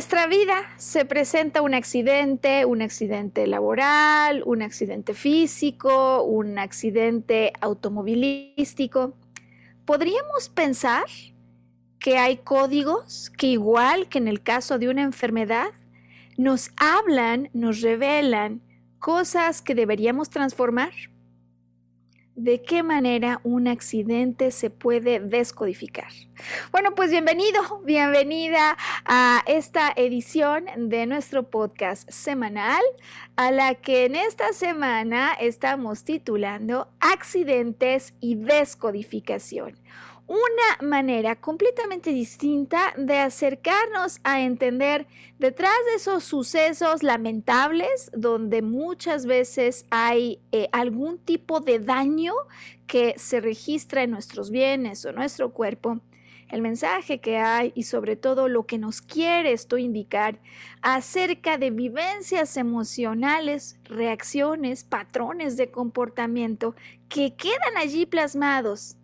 Nuestra vida se presenta un accidente, un accidente laboral, un accidente físico, un accidente automovilístico, podríamos pensar que hay códigos que igual que en el caso de una enfermedad, nos hablan, nos revelan cosas que deberíamos transformar de qué manera un accidente se puede descodificar. Bueno, pues bienvenido, bienvenida a esta edición de nuestro podcast semanal, a la que en esta semana estamos titulando Accidentes y Descodificación una manera completamente distinta de acercarnos a entender detrás de esos sucesos lamentables donde muchas veces hay eh, algún tipo de daño que se registra en nuestros bienes o nuestro cuerpo, el mensaje que hay y sobre todo lo que nos quiere esto indicar acerca de vivencias emocionales, reacciones, patrones de comportamiento que quedan allí plasmados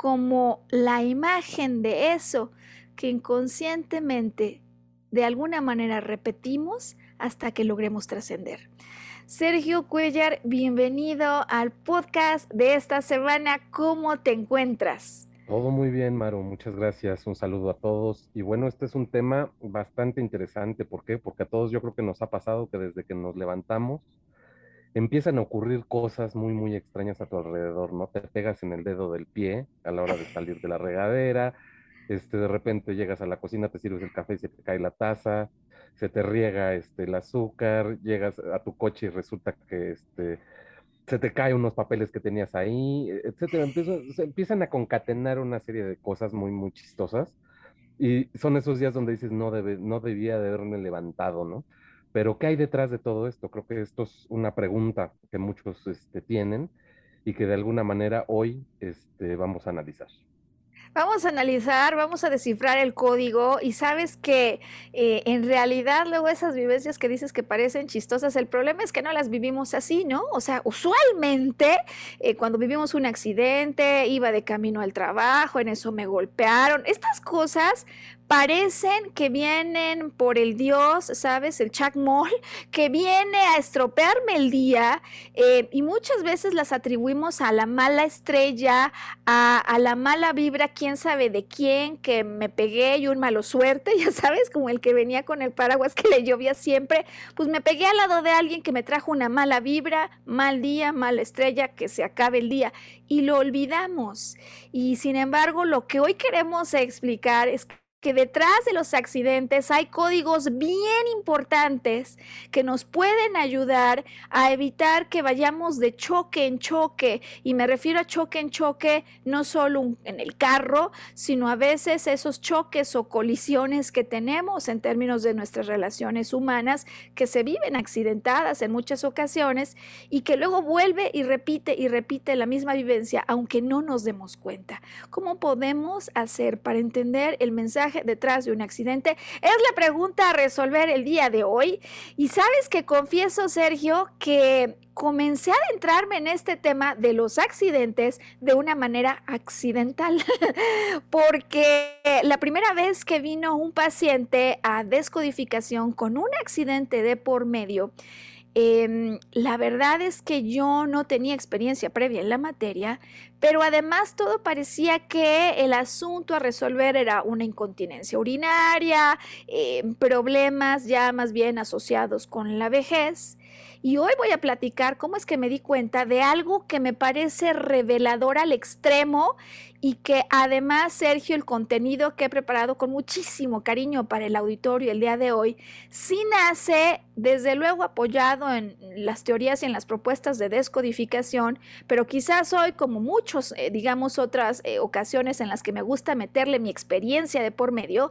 como la imagen de eso que inconscientemente de alguna manera repetimos hasta que logremos trascender. Sergio Cuellar, bienvenido al podcast de esta semana. ¿Cómo te encuentras? Todo muy bien, Maru. Muchas gracias. Un saludo a todos. Y bueno, este es un tema bastante interesante. ¿Por qué? Porque a todos yo creo que nos ha pasado que desde que nos levantamos empiezan a ocurrir cosas muy, muy extrañas a tu alrededor, ¿no? Te pegas en el dedo del pie a la hora de salir de la regadera, este, de repente llegas a la cocina, te sirves el café y se te cae la taza, se te riega este, el azúcar, llegas a tu coche y resulta que este, se te caen unos papeles que tenías ahí, e, etcétera. se empiezan a concatenar una serie de cosas muy, muy chistosas. Y son esos días donde dices, no, debe, no debía de haberme levantado, ¿no? Pero ¿qué hay detrás de todo esto? Creo que esto es una pregunta que muchos este, tienen y que de alguna manera hoy este, vamos a analizar. Vamos a analizar, vamos a descifrar el código y sabes que eh, en realidad luego esas vivencias que dices que parecen chistosas, el problema es que no las vivimos así, ¿no? O sea, usualmente eh, cuando vivimos un accidente, iba de camino al trabajo, en eso me golpearon, estas cosas parecen que vienen por el dios, ¿sabes? El Chacmol, que viene a estropearme el día eh, y muchas veces las atribuimos a la mala estrella, a, a, la mala vibra, quién sabe de quién, que me pegué y un malo suerte, ya sabes, como el que venía con el paraguas que le llovía siempre, pues me pegué al lado de alguien que me trajo una mala vibra, mal día, mala estrella, que se acabe el día y lo olvidamos. Y sin embargo, lo que hoy queremos explicar es que detrás de los accidentes hay códigos bien importantes que nos pueden ayudar a evitar que vayamos de choque en choque. Y me refiero a choque en choque no solo en el carro, sino a veces esos choques o colisiones que tenemos en términos de nuestras relaciones humanas que se viven accidentadas en muchas ocasiones y que luego vuelve y repite y repite la misma vivencia aunque no nos demos cuenta. ¿Cómo podemos hacer para entender el mensaje? Detrás de un accidente? Es la pregunta a resolver el día de hoy. Y sabes que confieso, Sergio, que comencé a adentrarme en este tema de los accidentes de una manera accidental, porque la primera vez que vino un paciente a descodificación con un accidente de por medio, Em, la verdad es que yo no tenía experiencia previa en la materia, pero además todo parecía que el asunto a resolver era una incontinencia urinaria, em, problemas ya más bien asociados con la vejez. Y hoy voy a platicar cómo es que me di cuenta de algo que me parece revelador al extremo y que además, Sergio, el contenido que he preparado con muchísimo cariño para el auditorio el día de hoy, sí nace, desde luego, apoyado en las teorías y en las propuestas de descodificación, pero quizás hoy, como muchos, eh, digamos, otras eh, ocasiones en las que me gusta meterle mi experiencia de por medio,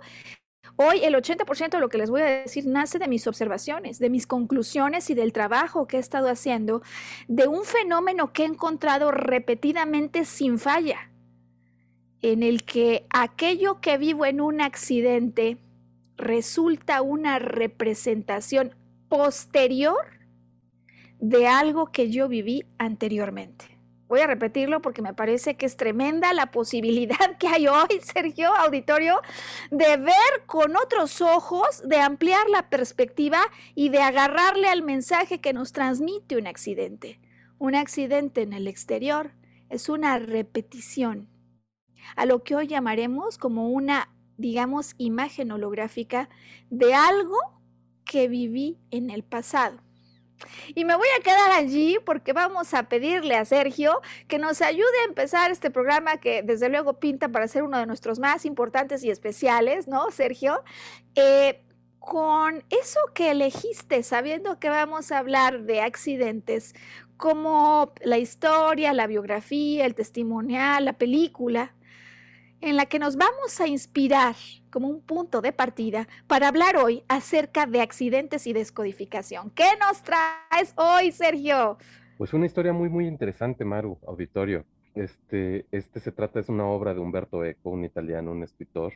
Hoy el 80% de lo que les voy a decir nace de mis observaciones, de mis conclusiones y del trabajo que he estado haciendo, de un fenómeno que he encontrado repetidamente sin falla, en el que aquello que vivo en un accidente resulta una representación posterior de algo que yo viví anteriormente. Voy a repetirlo porque me parece que es tremenda la posibilidad que hay hoy, Sergio, auditorio, de ver con otros ojos, de ampliar la perspectiva y de agarrarle al mensaje que nos transmite un accidente. Un accidente en el exterior es una repetición a lo que hoy llamaremos como una, digamos, imagen holográfica de algo que viví en el pasado. Y me voy a quedar allí porque vamos a pedirle a Sergio que nos ayude a empezar este programa que desde luego pinta para ser uno de nuestros más importantes y especiales, ¿no, Sergio? Eh, con eso que elegiste, sabiendo que vamos a hablar de accidentes como la historia, la biografía, el testimonial, la película, en la que nos vamos a inspirar como un punto de partida para hablar hoy acerca de accidentes y descodificación. ¿Qué nos traes hoy, Sergio? Pues una historia muy, muy interesante, Maru, auditorio. Este, este se trata, es una obra de Umberto Eco, un italiano, un escritor.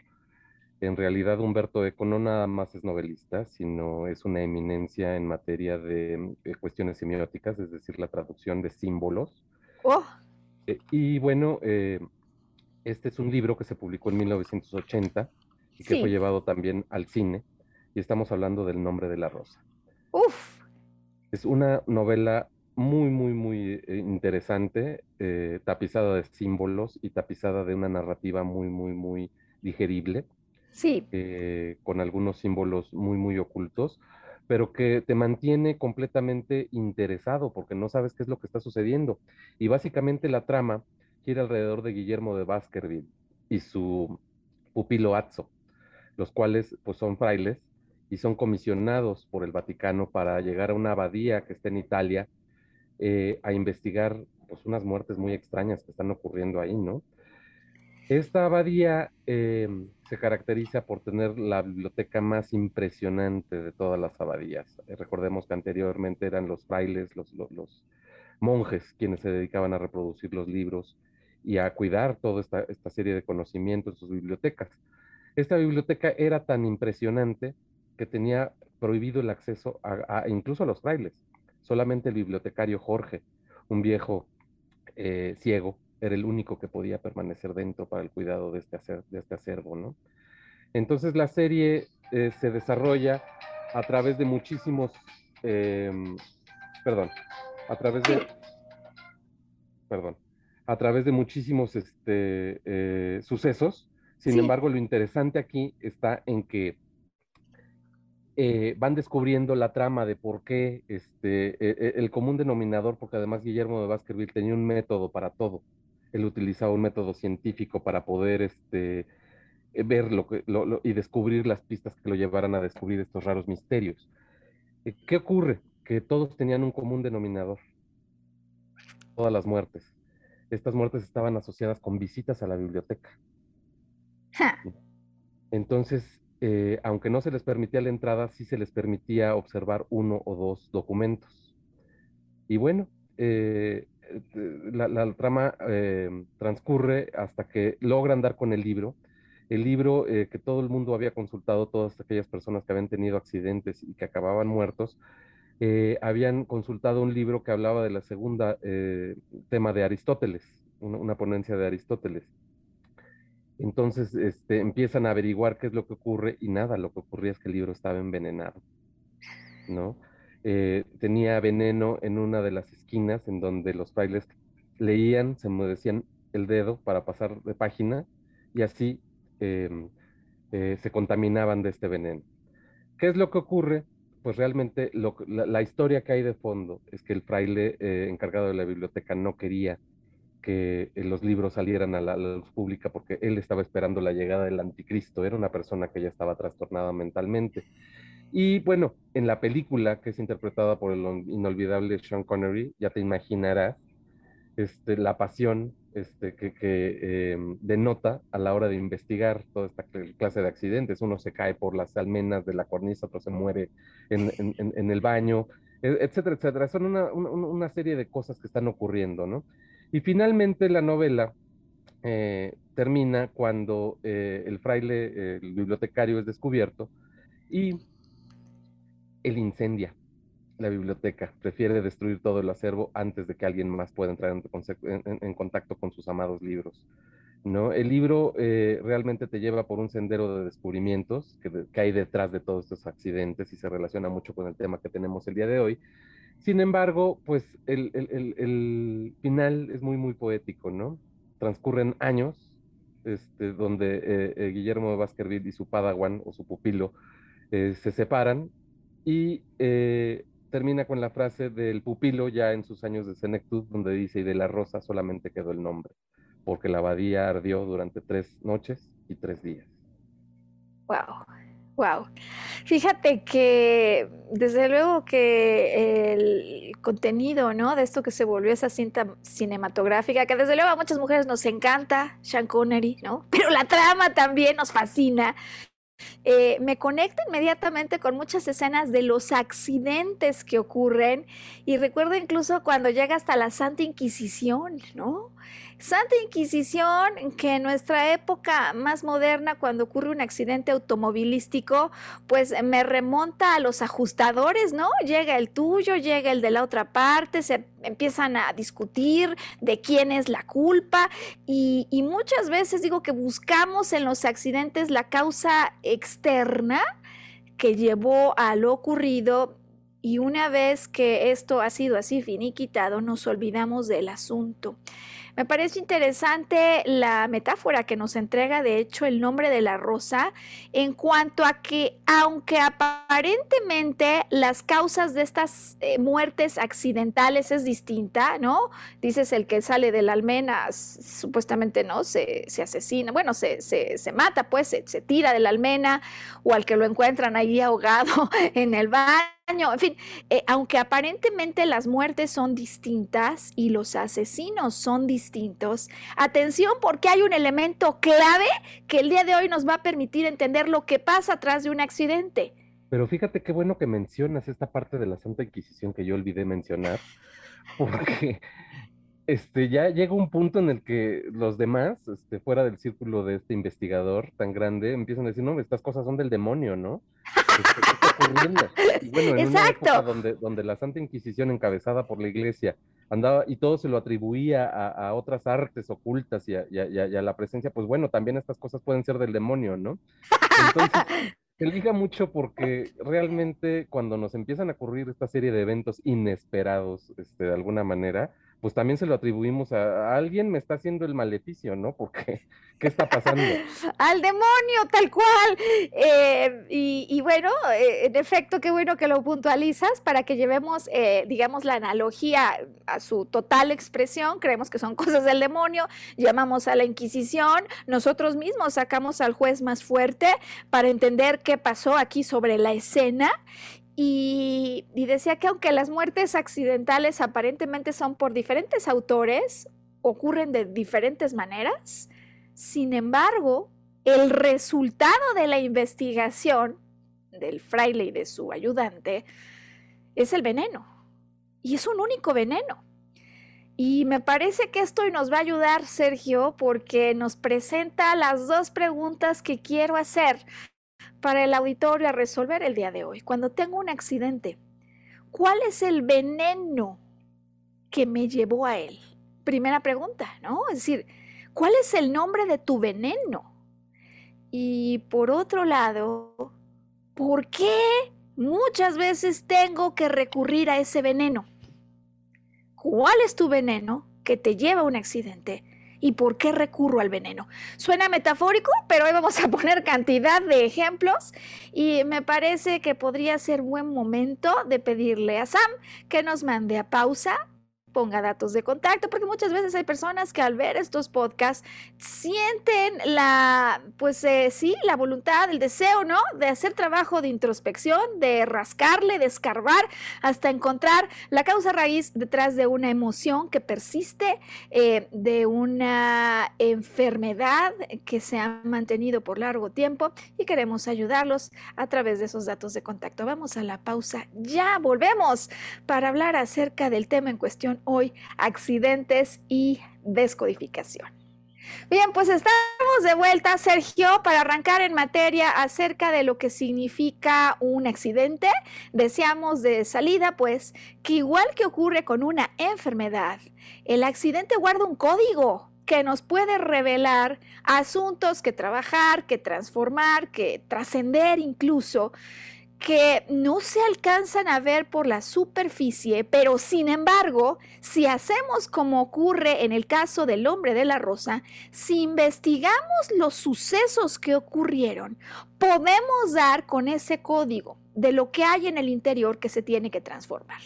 En realidad, Umberto Eco no nada más es novelista, sino es una eminencia en materia de, cuestiones semióticas, es decir, la traducción de símbolos. Oh. Eh, y bueno, eh, este es un libro que se publicó en 1980 y que fue llevado también al cine. Y estamos hablando del nombre de la rosa. Uf. Es una novela muy, muy, muy eh, interesante, eh, tapizada de símbolos y tapizada de una narrativa muy, muy, muy digerible. Sí. Eh, con algunos símbolos muy, muy ocultos, pero que te mantiene completamente interesado porque no sabes qué es lo que está sucediendo. Y básicamente la trama gira alrededor de Guillermo de Baskerville y su pupilo Azzo, los cuales pues son frailes y son comisionados por el Vaticano para llegar a una abadía que está en Italia eh, a investigar pues unas muertes muy extrañas que están ocurriendo ahí, ¿no? Esta abadía eh, se caracteriza por tener la biblioteca más impresionante de todas las abadías. Eh, recordemos que anteriormente eran los frailes, los, los monjes quienes se dedicaban a reproducir los libros y a cuidar toda esta, esta serie de conocimientos en sus bibliotecas. Esta biblioteca era tan impresionante que tenía prohibido el acceso a, incluso a los frailes. Solamente el bibliotecario Jorge, un viejo eh, ciego, era el único que podía permanecer dentro para el cuidado de este, de este acervo, ¿no? Entonces la serie eh, se desarrolla a través de muchísimos, em, perdón, a través de, perdón, a través de muchísimos este, eh, sucesos. Sin embargo, lo interesante aquí está en que eh, van descubriendo la trama de por qué este, e, e, el común denominador, porque además Guillermo de Baskerville tenía un método para todo. Él utilizaba un método científico para poder este, eh, ver lo que, y descubrir las pistas que lo llevaran a descubrir estos raros misterios. ¿Qué ocurre? Que todos tenían un común denominador. Todas las muertes estas muertes estaban asociadas con visitas a la biblioteca. Entonces, eh, aunque no se les permitía la entrada, sí se les permitía observar uno o dos documentos. Y bueno, eh, la, trama eh, transcurre hasta que logran dar con el libro el libro eh, que todo el mundo había consultado, todas aquellas personas que habían tenido accidentes y que acababan muertos, eh, habían consultado un libro que hablaba de la segunda eh, tema de Aristóteles, una, ponencia de Aristóteles. Entonces este, empiezan a averiguar qué es lo que ocurre y nada, lo que ocurría es que el libro estaba envenenado, ¿no? tenía veneno en una de las esquinas en donde los frailes leían, se decían el dedo para pasar de página y así em, eh, se contaminaban de este veneno. ¿Qué es lo que ocurre? Pues realmente la, historia que hay de fondo es que el fraile eh, encargado de la biblioteca no quería que eh, los libros salieran a la, luz pública porque él estaba esperando la llegada del anticristo, era una persona que ya estaba trastornada mentalmente. Y bueno, en la película que es interpretada por el inolvidable Sean Connery, ya te imaginarás este, la pasión este, que, em, denota a la hora de investigar toda esta clase de accidentes. Uno se cae por las almenas de la cornisa, otro se muere en, el baño, e, etcétera, etcétera. Son una, serie de cosas que están ocurriendo, ¿no? Y finalmente la novela eh, termina cuando eh, el fraile, el bibliotecario es descubierto y él incendia la biblioteca, prefiere destruir todo el acervo antes de que alguien más pueda entrar en, contacto con sus amados libros. ¿no? El libro eh, realmente te lleva por un sendero de descubrimientos que, hay detrás de todos estos accidentes y se relaciona mucho con el tema que tenemos el día de hoy. Sin embargo, pues el, final es muy, muy poético, ¿no? Transcurren años este, donde eh, eh, Guillermo Baskerville y su padawan o su pupilo se separan y termina con la frase del pupilo ya en sus años de senectud, donde dice, y de la rosa solamente quedó el nombre, porque la abadía ardió durante tres noches y tres días. Wow, wow. Fíjate que desde luego que el contenido, ¿no? De esto que se volvió esa cinta cinematográfica, que desde luego a muchas mujeres nos encanta, Sean Connery, ¿no? Pero la trama también nos fascina. Eh, me conecta inmediatamente con muchas escenas de los accidentes que ocurren y recuerdo incluso cuando llega hasta la Santa Inquisición, ¿no? Santa Inquisición, que en nuestra época más moderna, cuando ocurre un accidente automovilístico, pues me remonta a los ajustadores, ¿no? Llega el tuyo, llega el de la otra parte, se empiezan a discutir de quién es la culpa y, y muchas veces digo que buscamos en los accidentes la causa externa que llevó a lo ocurrido y una vez que esto ha sido así finiquitado, nos olvidamos del asunto. Me parece interesante la metáfora que nos entrega, de hecho, el nombre de la rosa, en cuanto a que, aunque aparentemente las causas de estas eh, muertes accidentales es distinta, ¿no? Dices el que sale de la almena, supuestamente, ¿no? Se, asesina, bueno, se, se, mata, pues, se, se tira de la almena, o al que lo encuentran ahí ahogado en el baño en fin, eh, aunque aparentemente las muertes son distintas y los asesinos son distintos, atención porque hay un elemento clave que el día de hoy nos va a permitir entender lo que pasa atrás de un accidente. Pero fíjate qué bueno que mencionas esta parte de la Santa Inquisición que yo olvidé mencionar, porque este, ya llega un punto en el que los demás, este, fuera del círculo de este investigador tan grande, empiezan a decir, no, estas cosas son del demonio, ¿no? Y bueno, en una época donde, donde la Santa Inquisición encabezada por la iglesia andaba y todo se lo atribuía a, otras artes ocultas y a, la presencia, pues bueno, también estas cosas pueden ser del demonio, ¿no? Entonces, se liga mucho porque realmente cuando nos empiezan a ocurrir esta serie de eventos inesperados, este, de alguna manera, pues también se lo atribuimos a, alguien me está haciendo el maleficio, ¿no? Porque, ¿qué está pasando? Al demonio, tal cual. Eh, y, bueno, eh, en efecto, qué bueno que lo puntualizas para que llevemos, eh, digamos, la analogía a su total expresión. Creemos que son cosas del demonio, llamamos a la Inquisición, nosotros mismos sacamos al juez más fuerte para entender qué pasó aquí sobre la escena y, decía que aunque las muertes accidentales aparentemente son por diferentes autores, ocurren de diferentes maneras, sin embargo, el resultado de la investigación del fraile y de su ayudante es el veneno. Y es un único veneno. Y me parece que esto nos va a ayudar, Sergio, porque nos presenta las dos preguntas que quiero hacer para el auditorio a resolver el día de hoy. Cuando tengo un accidente, ¿cuál es el veneno que me llevó a él? Primera pregunta, ¿no? Es decir, ¿cuál es el nombre de tu veneno? Y por otro lado, ¿por qué muchas veces tengo que recurrir a ese veneno? ¿Cuál es tu veneno que te lleva a un accidente? ¿Y por qué recurro al veneno? Suena metafórico, pero hoy vamos a poner cantidad de ejemplos y me parece que podría ser buen momento de pedirle a Sam que nos mande a pausa ponga datos de contacto, porque muchas veces hay personas que al ver estos podcasts sienten la, pues eh, sí, la voluntad, el deseo, ¿no? De hacer trabajo de introspección, de rascarle, de escarbar, hasta encontrar la causa raíz detrás de una emoción que persiste, eh, de una enfermedad que se ha mantenido por largo tiempo y queremos ayudarlos a través de esos datos de contacto. Vamos a la pausa, ya volvemos para hablar acerca del tema en cuestión hoy, accidentes y descodificación. Bien, pues estamos de vuelta, Sergio, para arrancar en materia acerca de lo que significa un accidente. Deseamos de salida, pues, que igual que ocurre con una enfermedad, el accidente guarda un código que nos puede revelar asuntos que trabajar, que transformar, que trascender incluso que no se alcanzan a ver por la superficie, pero sin embargo, si hacemos como ocurre en el caso del hombre de la rosa, si investigamos los sucesos que ocurrieron, podemos dar con ese código de lo que hay en el interior que se tiene que transformar.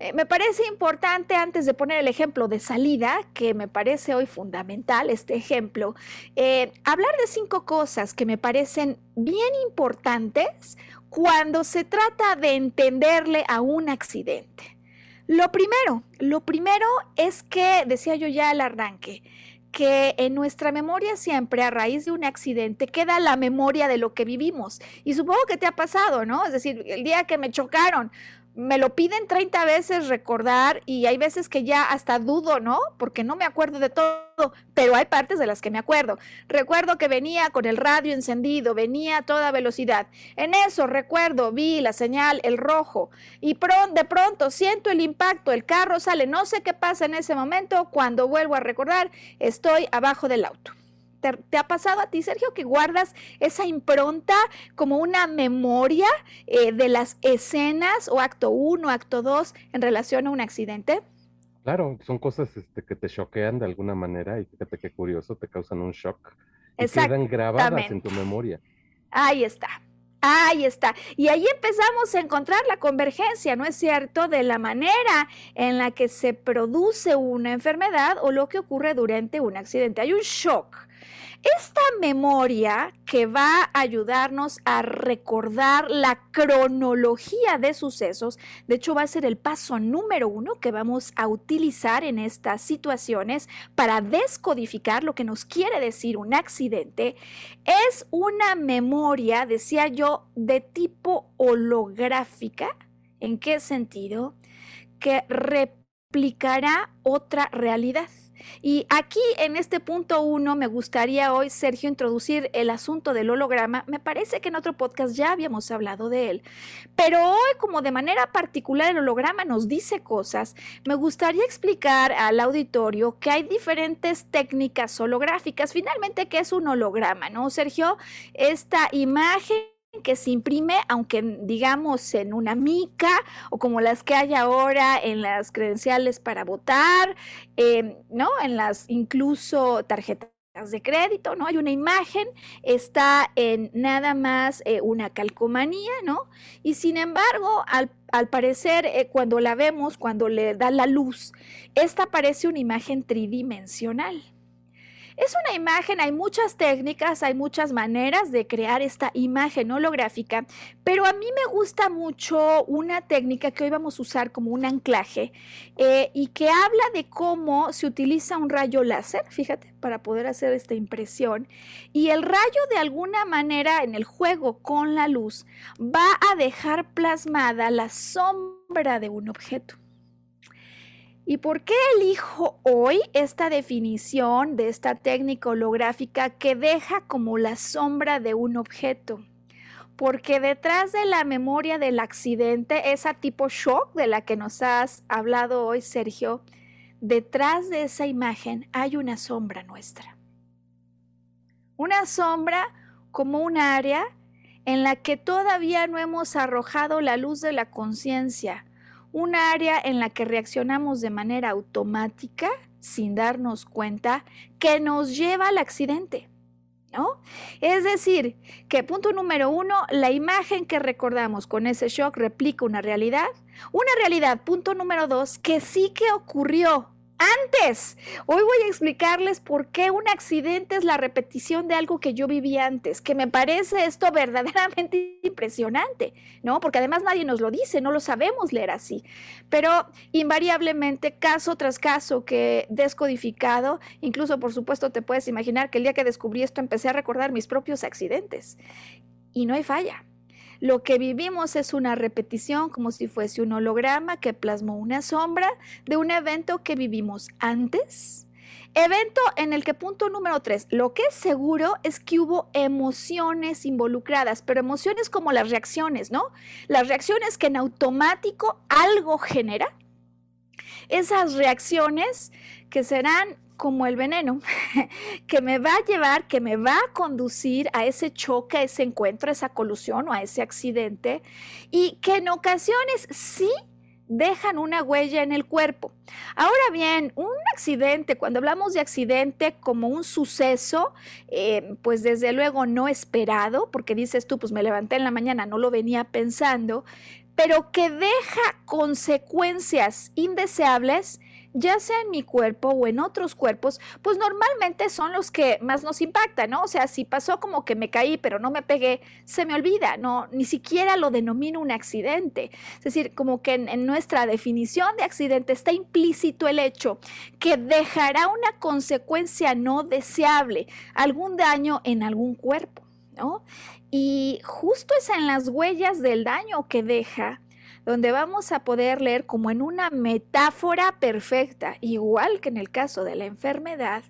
Eh, me parece importante, antes de poner el ejemplo de salida, que me parece hoy fundamental este ejemplo, eh, hablar de cinco cosas que me parecen bien importantes cuando se trata de entenderle a un accidente. Lo primero, lo primero es que, decía yo ya al arranque, que en nuestra memoria siempre a raíz de un accidente queda la memoria de lo que vivimos. Y supongo que te ha pasado, ¿no? Es decir, el día que me chocaron, me lo piden 30 veces recordar y hay veces que ya hasta dudo, ¿no? Porque no me acuerdo de todo, pero hay partes de las que me acuerdo. Recuerdo que venía con el radio encendido, venía a toda velocidad. En eso recuerdo, vi la señal, el rojo, y de pronto siento el impacto, el carro sale, no sé qué pasa en ese momento, cuando vuelvo a recordar, estoy abajo del auto. ¿Te, ha pasado a ti, Sergio, que guardas esa impronta como una memoria eh, de las escenas o acto 1, acto 2 en relación a un accidente? Claro, son cosas este, que te choquean de alguna manera y fíjate qué curioso, te causan un shock y quedan grabadas en tu memoria. Ahí está. Ahí está. Y ahí empezamos a encontrar la convergencia, ¿no es cierto?, de la manera en la que se produce una enfermedad o lo que ocurre durante un accidente. Hay un shock esta memoria que va a ayudarnos a recordar la cronología de sucesos, de hecho va a ser el paso número uno que vamos a utilizar en estas situaciones para descodificar lo que nos quiere decir un accidente, es una memoria, decía yo, de tipo holográfica. ¿En qué sentido? Que replicará otra realidad. Y aquí en este punto uno me gustaría hoy, Sergio, introducir el asunto del holograma. Me parece que en otro podcast ya habíamos hablado de él, pero hoy como de manera particular el holograma nos dice cosas, me gustaría explicar al auditorio que hay diferentes técnicas holográficas. Finalmente, ¿qué es un holograma? ¿No, Sergio? Esta imagen que se imprime, aunque digamos en una mica o como las que hay ahora en las credenciales para votar, em, ¿no? En las incluso tarjetas de crédito, ¿no? Hay una imagen, está en nada más eh, una calcomanía, ¿no? Y sin embargo, al, al parecer, eh, cuando la vemos, cuando le da la luz, esta parece una imagen tridimensional. Es una imagen, hay muchas técnicas, hay muchas maneras de crear esta imagen holográfica, pero a mí me gusta mucho una técnica que hoy vamos a usar como un anclaje eh, y que habla de cómo se utiliza un rayo láser, fíjate, para poder hacer esta impresión. Y el rayo de alguna manera en el juego con la luz va a dejar plasmada la sombra de un objeto. ¿Y por qué elijo hoy esta definición de esta técnica holográfica que deja como la sombra de un objeto? Porque detrás de la memoria del accidente, esa tipo shock de la que nos has hablado hoy, Sergio, detrás de esa imagen hay una sombra nuestra. Una sombra como un área en la que todavía no hemos arrojado la luz de la conciencia, un área en la que reaccionamos de manera automática, sin darnos cuenta, que nos lleva al accidente. ¿No? Es decir, que punto número uno, la imagen que recordamos con ese shock replica una realidad. Una realidad, punto número dos, que sí que ocurrió, antes. Hoy voy a explicarles por qué un accidente es la repetición de algo que yo viví antes, que me parece esto verdaderamente impresionante, ¿no? Porque además nadie nos lo dice, no lo sabemos leer así. Pero invariablemente, caso tras caso que descodificado, incluso por supuesto te puedes imaginar que el día que descubrí esto empecé a recordar mis propios accidentes. Y no hay falla. Lo que vivimos es una repetición como si fuese un holograma que plasmó una sombra de un evento que vivimos antes. Evento en el que punto número tres, lo que es seguro es que hubo emociones involucradas, pero emociones como las reacciones, ¿no? Las reacciones que en automático algo genera. Esas reacciones que serán como el veneno, que me va a llevar, que me va a conducir a ese choque, a ese encuentro, a esa colusión o a ese accidente, y que en ocasiones sí dejan una huella en el cuerpo. Ahora bien, un accidente, cuando hablamos de accidente como un suceso, eh, pues desde luego no esperado, porque dices tú, pues me levanté en la mañana, no lo venía pensando, pero que deja consecuencias indeseables, ya sea en mi cuerpo o en otros cuerpos, pues normalmente son los que más nos impactan, ¿no? O sea, si pasó como que me caí pero no me pegué, se me olvida, no, ni siquiera lo denomino un accidente. Es decir, como que en, nuestra definición de accidente está implícito el hecho que dejará una consecuencia no deseable, algún daño en algún cuerpo, ¿no? Y justo es en las huellas del daño que deja donde vamos a poder leer como en una metáfora perfecta, igual que en el caso de la enfermedad,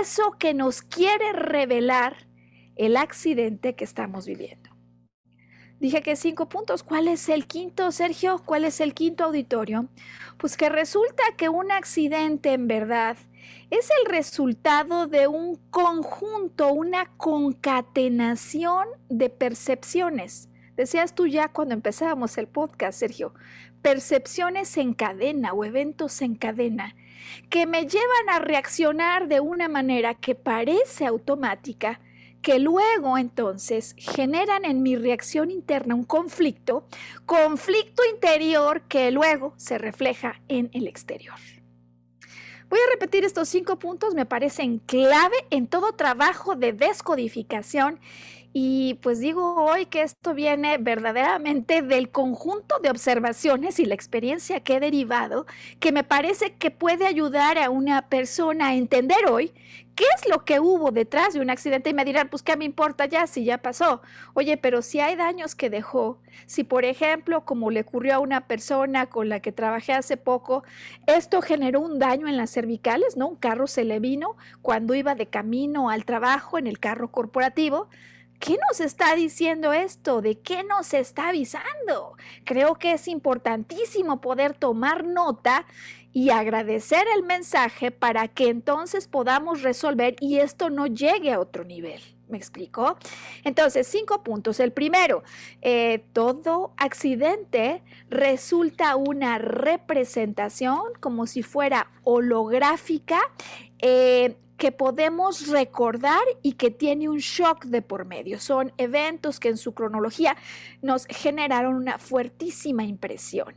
eso que nos quiere revelar el accidente que estamos viviendo. Dije que cinco puntos. ¿Cuál es el quinto, Sergio? ¿Cuál es el quinto auditorio? Pues que resulta que un accidente en verdad es el resultado de un conjunto, una concatenación de percepciones Decías tú ya cuando empezábamos el podcast, Sergio, percepciones en cadena o eventos en cadena que me llevan a reaccionar de una manera que parece automática, que luego entonces generan en mi reacción interna un conflicto, conflicto interior que luego se refleja en el exterior. Voy a repetir estos cinco puntos, me parecen clave en todo trabajo de descodificación y pues digo hoy que esto viene verdaderamente del conjunto de observaciones y la experiencia que he derivado, que me parece que puede ayudar a una persona a entender hoy qué es lo que hubo detrás de un accidente y me dirán, pues qué me importa ya si ya pasó. Oye, pero si hay daños que dejó, si por ejemplo, como le ocurrió a una persona con la que trabajé hace poco, esto generó un daño en las cervicales, ¿no? Un carro se le vino cuando iba de camino al trabajo en el carro corporativo ¿Qué nos está diciendo esto? ¿De qué nos está avisando? Creo que es importantísimo poder tomar nota y agradecer el mensaje para que entonces podamos resolver y esto no llegue a otro nivel. ¿Me explico? Entonces, cinco puntos. El primero, eh, todo accidente resulta una representación como si fuera holográfica. Eh, que podemos recordar y que tiene un shock de por medio. Son eventos que en su cronología nos generaron una fuertísima impresión.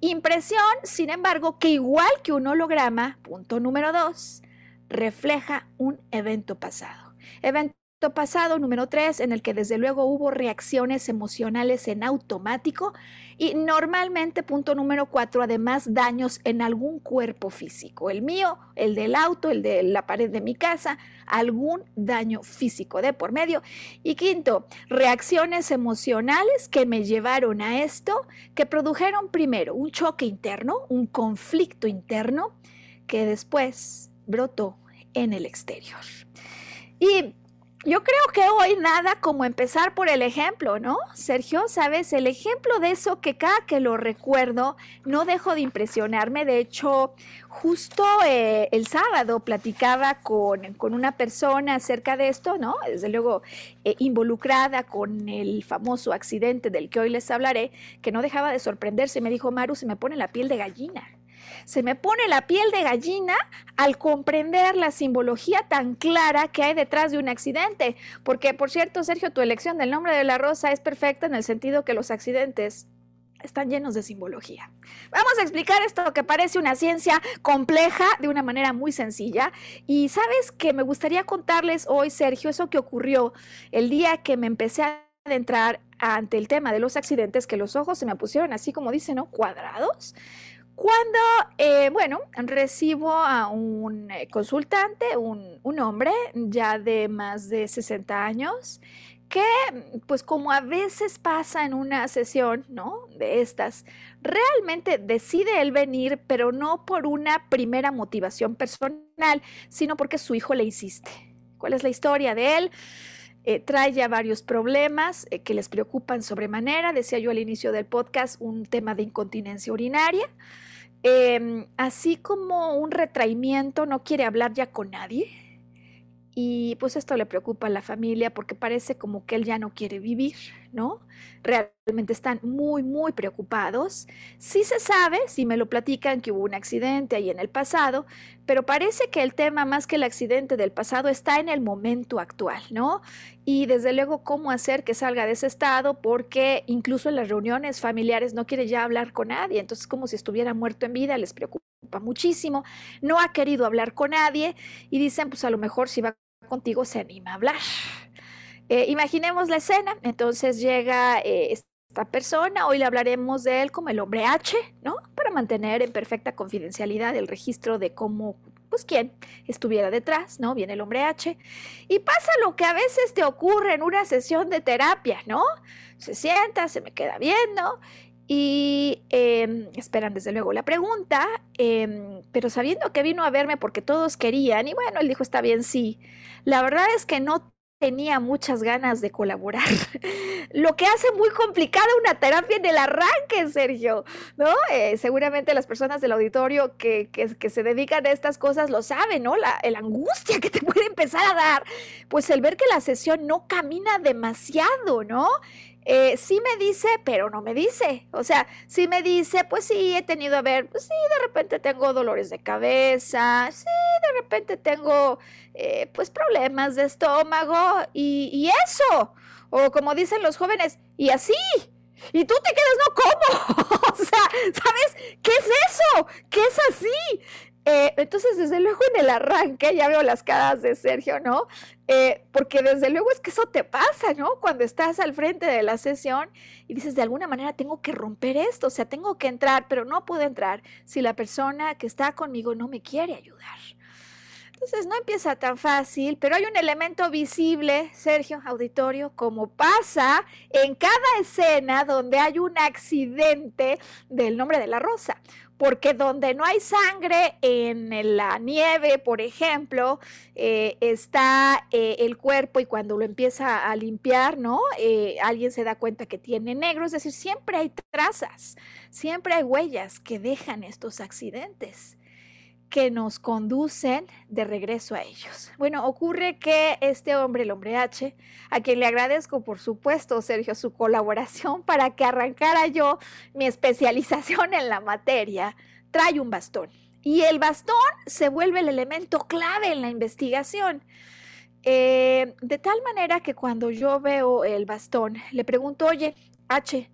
Impresión, sin embargo, que igual que un holograma, punto número dos, refleja un evento pasado. Evento pasado, número tres, en el que desde luego hubo reacciones emocionales en automático y normalmente, punto número cuatro, además daños en algún cuerpo físico, el mío, el del auto, el de la pared de mi casa, algún daño físico de por medio. Y quinto, reacciones emocionales que me llevaron a esto, que produjeron primero un choque interno, un conflicto interno, que después brotó en el exterior. Y yo creo que hoy nada como empezar por el ejemplo, ¿no? Sergio, sabes, el ejemplo de eso que cada que lo recuerdo no dejo de impresionarme. De hecho, justo eh, el sábado platicaba con, una persona acerca de esto, ¿no? Desde luego eh, involucrada con el famoso accidente del que hoy les hablaré, que no dejaba de sorprenderse. Me dijo, Maru, se me pone la piel de gallina se me pone la piel de gallina al comprender la simbología tan clara que hay detrás de un accidente. Porque, por cierto, Sergio, tu elección del nombre de la rosa es perfecta en el sentido que los accidentes están llenos de simbología. Vamos a explicar esto que parece una ciencia compleja de una manera muy sencilla. Y sabes que me gustaría contarles hoy, Sergio, eso que ocurrió el día que me empecé a adentrar ante el tema de los accidentes, que los ojos se me pusieron así como dicen, ¿no? Cuadrados. Cuando, eh, bueno, recibo a un eh, consultante, un, un, hombre ya de más de 60 años, que pues como a veces pasa en una sesión, ¿no? De estas, realmente decide él venir, pero no por una primera motivación personal, sino porque su hijo le insiste. ¿Cuál es la historia de él? Eh, trae ya varios problemas que les preocupan sobremanera. Decía yo al inicio del podcast, un tema de incontinencia urinaria. Em, así como un retraimiento, no quiere hablar ya con nadie. Y pues esto le preocupa a la familia porque parece como que él ya no quiere vivir, ¿no? Realmente están muy, muy preocupados. Sí se sabe, si me lo platican, que hubo un accidente ahí en el pasado, pero parece que el tema más que el accidente del pasado está en el momento actual, ¿no? Y desde luego cómo hacer que salga de ese estado, porque incluso en las reuniones familiares no quiere ya hablar con nadie, entonces como si estuviera muerto en vida, les preocupa muchísimo, no ha querido hablar con nadie y dicen, pues a lo mejor si va contigo se anima a hablar. Eh, imaginemos la escena, entonces llega eh, esta persona, hoy le hablaremos de él como el hombre H, ¿no? Para mantener en perfecta confidencialidad el registro de cómo, pues quién estuviera detrás, ¿no? Viene el hombre H. Y pasa lo que a veces te ocurre en una sesión de terapia, ¿no? Se sienta, se me queda viendo y em, esperan desde luego la pregunta, em, pero sabiendo que vino a verme porque todos querían, y bueno, él dijo, está bien, sí. La verdad es que no tenía muchas ganas de colaborar, lo que hace muy complicada una terapia en el arranque, Sergio, ¿no? Eh, seguramente las personas del auditorio que, que, se dedican a estas cosas lo saben, ¿no? La, angustia que te puede empezar a dar, pues el ver que la sesión no camina demasiado, ¿no? Eh, sí me dice, pero no me dice. O sea, sí me dice, pues sí, he tenido a ver, pues sí, de repente tengo dolores de cabeza, sí, de repente tengo, eh, pues, problemas de estómago y, y eso. O como dicen los jóvenes, y así. Y tú te quedas, no, ¿cómo? o sea, ¿sabes? ¿Qué es eso? ¿Qué es así? Eh, entonces, desde luego en el arranque, ya veo las caras de Sergio, ¿no? Eh, porque desde luego es que eso te pasa, ¿no? Cuando estás al frente de la sesión y dices, de alguna manera tengo que romper esto, o sea, tengo que entrar, pero no puedo entrar si la persona que está conmigo no me quiere ayudar. Entonces no empieza tan fácil, pero hay un elemento visible, Sergio, auditorio, como pasa en cada escena donde hay un accidente del nombre de la rosa porque donde no hay sangre en la nieve, por ejemplo, eh, está eh, el cuerpo y cuando lo empieza a limpiar, ¿no? Eh, alguien se da cuenta que tiene negro, es decir, siempre hay trazas, siempre hay huellas que dejan estos accidentes que nos conducen de regreso a ellos. Bueno, ocurre que este hombre, el hombre H, a quien le agradezco por supuesto, Sergio, su colaboración para que arrancara yo mi especialización en la materia, trae un bastón. Y el bastón se vuelve el elemento clave en la investigación. Eh, de tal manera que cuando yo veo el bastón, le pregunto, oye, H,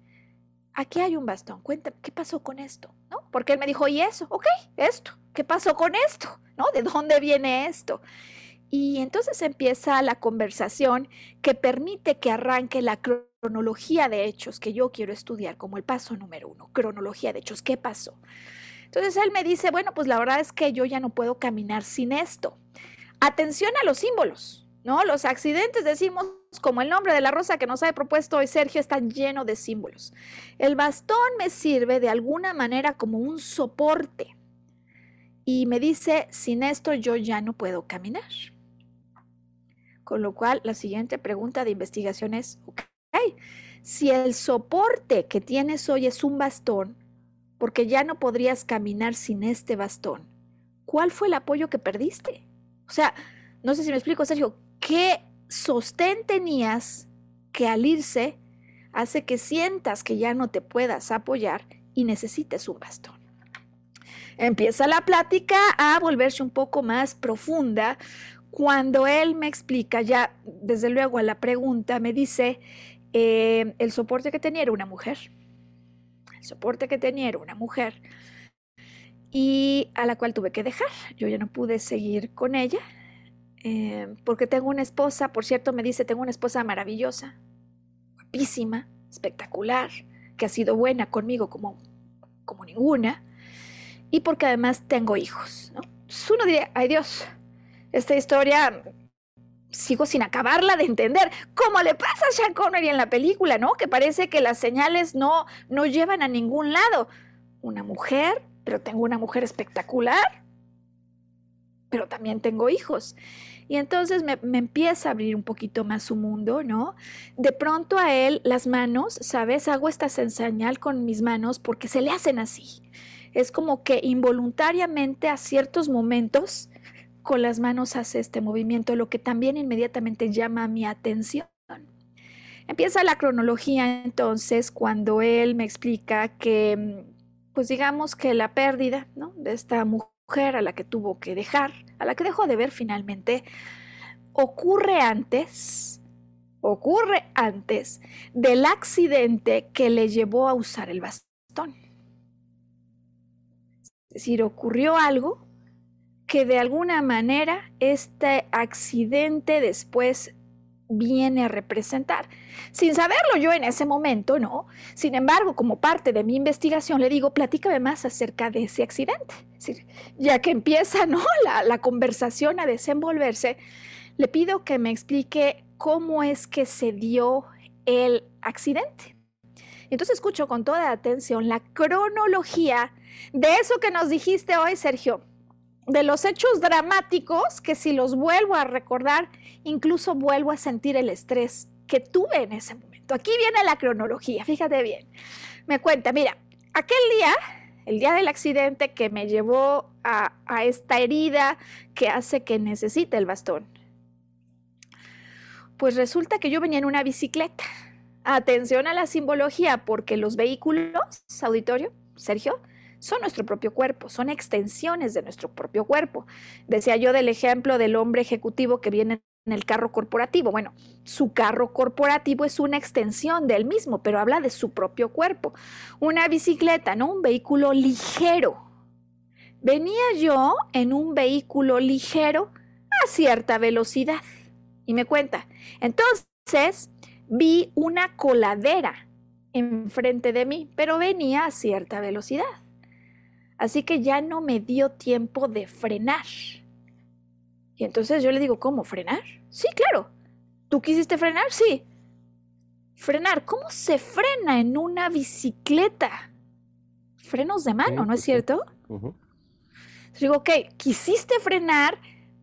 aquí hay un bastón, cuéntame, ¿qué pasó con esto? ¿No? Porque él me dijo, ¿y eso? Ok, esto, ¿qué pasó con esto? ¿No? ¿De dónde viene esto? Y entonces empieza la conversación que permite que arranque la cronología de hechos que yo quiero estudiar como el paso número uno, cronología de hechos, ¿qué pasó? Entonces él me dice, bueno, pues la verdad es que yo ya no puedo caminar sin esto. Atención a los símbolos, ¿no? Los accidentes, decimos, como el nombre de la rosa que nos ha propuesto hoy Sergio, está lleno de símbolos. El bastón me sirve de alguna manera como un soporte y me dice, sin esto yo ya no puedo caminar. Con lo cual, la siguiente pregunta de investigación es, ok, si el soporte que tienes hoy es un bastón, porque ya no podrías caminar sin este bastón, ¿cuál fue el apoyo que perdiste? O sea, no sé si me explico, Sergio, ¿qué sostén tenías que al irse hace que sientas que ya no te puedas apoyar y necesites un bastón? Empieza la plática a volverse un poco más profunda cuando él me explica, ya desde luego a la pregunta, me dice, eh, el soporte que tenía era una mujer. El soporte que tenía era una mujer y a la cual tuve que dejar. Yo ya no pude seguir con ella eh, porque tengo una esposa, por cierto, me dice, tengo una esposa maravillosa, guapísima, espectacular, que ha sido buena conmigo como, como ninguna, y porque además tengo hijos. ¿no? uno diría, ay Dios, esta historia sigo sin acabarla de entender, como le pasa a Sean Connery en la película, ¿no? Que parece que las señales no, no llevan a ningún lado. Una mujer, pero tengo una mujer espectacular, pero también tengo hijos. Y entonces me, me, empieza a abrir un poquito más su mundo, ¿no? De pronto a él las manos, ¿sabes? Hago esta señal con mis manos porque se le hacen así. Es como que involuntariamente a ciertos momentos con las manos hace este movimiento, lo que también inmediatamente llama mi atención. Empieza la cronología entonces cuando él me explica que, pues digamos que la pérdida ¿no? de esta mujer a la que tuvo que dejar, a la que dejó de ver finalmente, ocurre antes, ocurre antes del accidente que le llevó a usar el bastón. Es decir, ocurrió algo que de alguna manera este accidente después viene a representar. Sin saberlo yo en ese momento, ¿no? Sin embargo, como parte de mi investigación, le digo, platícame más acerca de ese accidente. ya que empieza, ¿no? La conversación a desenvolverse, le pido que me explique cómo es que se dio el accidente. Entonces escucho con toda atención la cronología de eso que nos dijiste hoy, Sergio de los hechos dramáticos que si los vuelvo a recordar, incluso vuelvo a sentir el estrés que tuve en ese momento. Aquí viene la cronología, fíjate bien. Me cuenta, mira, aquel día, el día del accidente que me llevó a, a esta herida que hace que necesite el bastón, pues resulta que yo venía en una bicicleta. Atención a la simbología, porque los vehículos, auditorio, Sergio, son nuestro propio cuerpo, son extensiones de nuestro propio cuerpo. Decía yo del ejemplo del hombre ejecutivo que viene en el carro corporativo. Bueno, su carro corporativo es una extensión del mismo, pero habla de su propio cuerpo. Una bicicleta, ¿no? Un vehículo ligero. Venía yo en un vehículo ligero a cierta velocidad. Y me cuenta, entonces vi una coladera enfrente de mí, pero venía a cierta velocidad. Así que ya no me dio tiempo de frenar. Y entonces yo le digo, ¿cómo? ¿Frenar? Sí, claro. ¿Tú quisiste frenar? Sí. Frenar. ¿Cómo se frena en una bicicleta? Frenos de mano, ¿no es cierto? Digo, ok, quisiste frenar,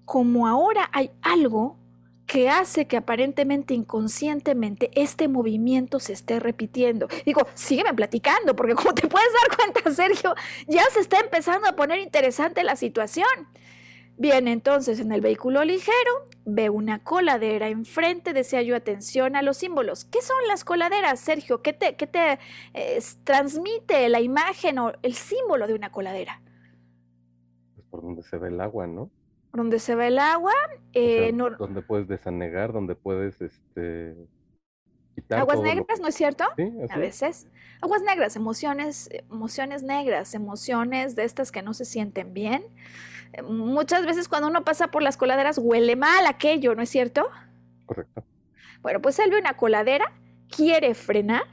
como ahora hay algo que hace que aparentemente inconscientemente este movimiento se esté repitiendo. Digo, sígueme platicando, porque como te puedes dar cuenta, Sergio, ya se está empezando a poner interesante la situación. Bien, entonces en el vehículo ligero ve una coladera enfrente, desea yo atención a los símbolos. ¿Qué son las coladeras, Sergio? ¿Qué te, qué te transmite la imagen o el símbolo de una coladera? Pues por donde se ve el agua, ¿no? Donde se va el agua. Eh, donde puedes desanegar, donde puedes este, Aguas negras, ¿no es cierto? Sí, a veces. Aguas negras, emociones, emociones negras, emociones de estas que no se sienten bien. Muchas veces cuando uno pasa por las coladeras huele mal aquello, ¿no es cierto? Correcto. Bueno, pues él ve una coladera, quiere frenar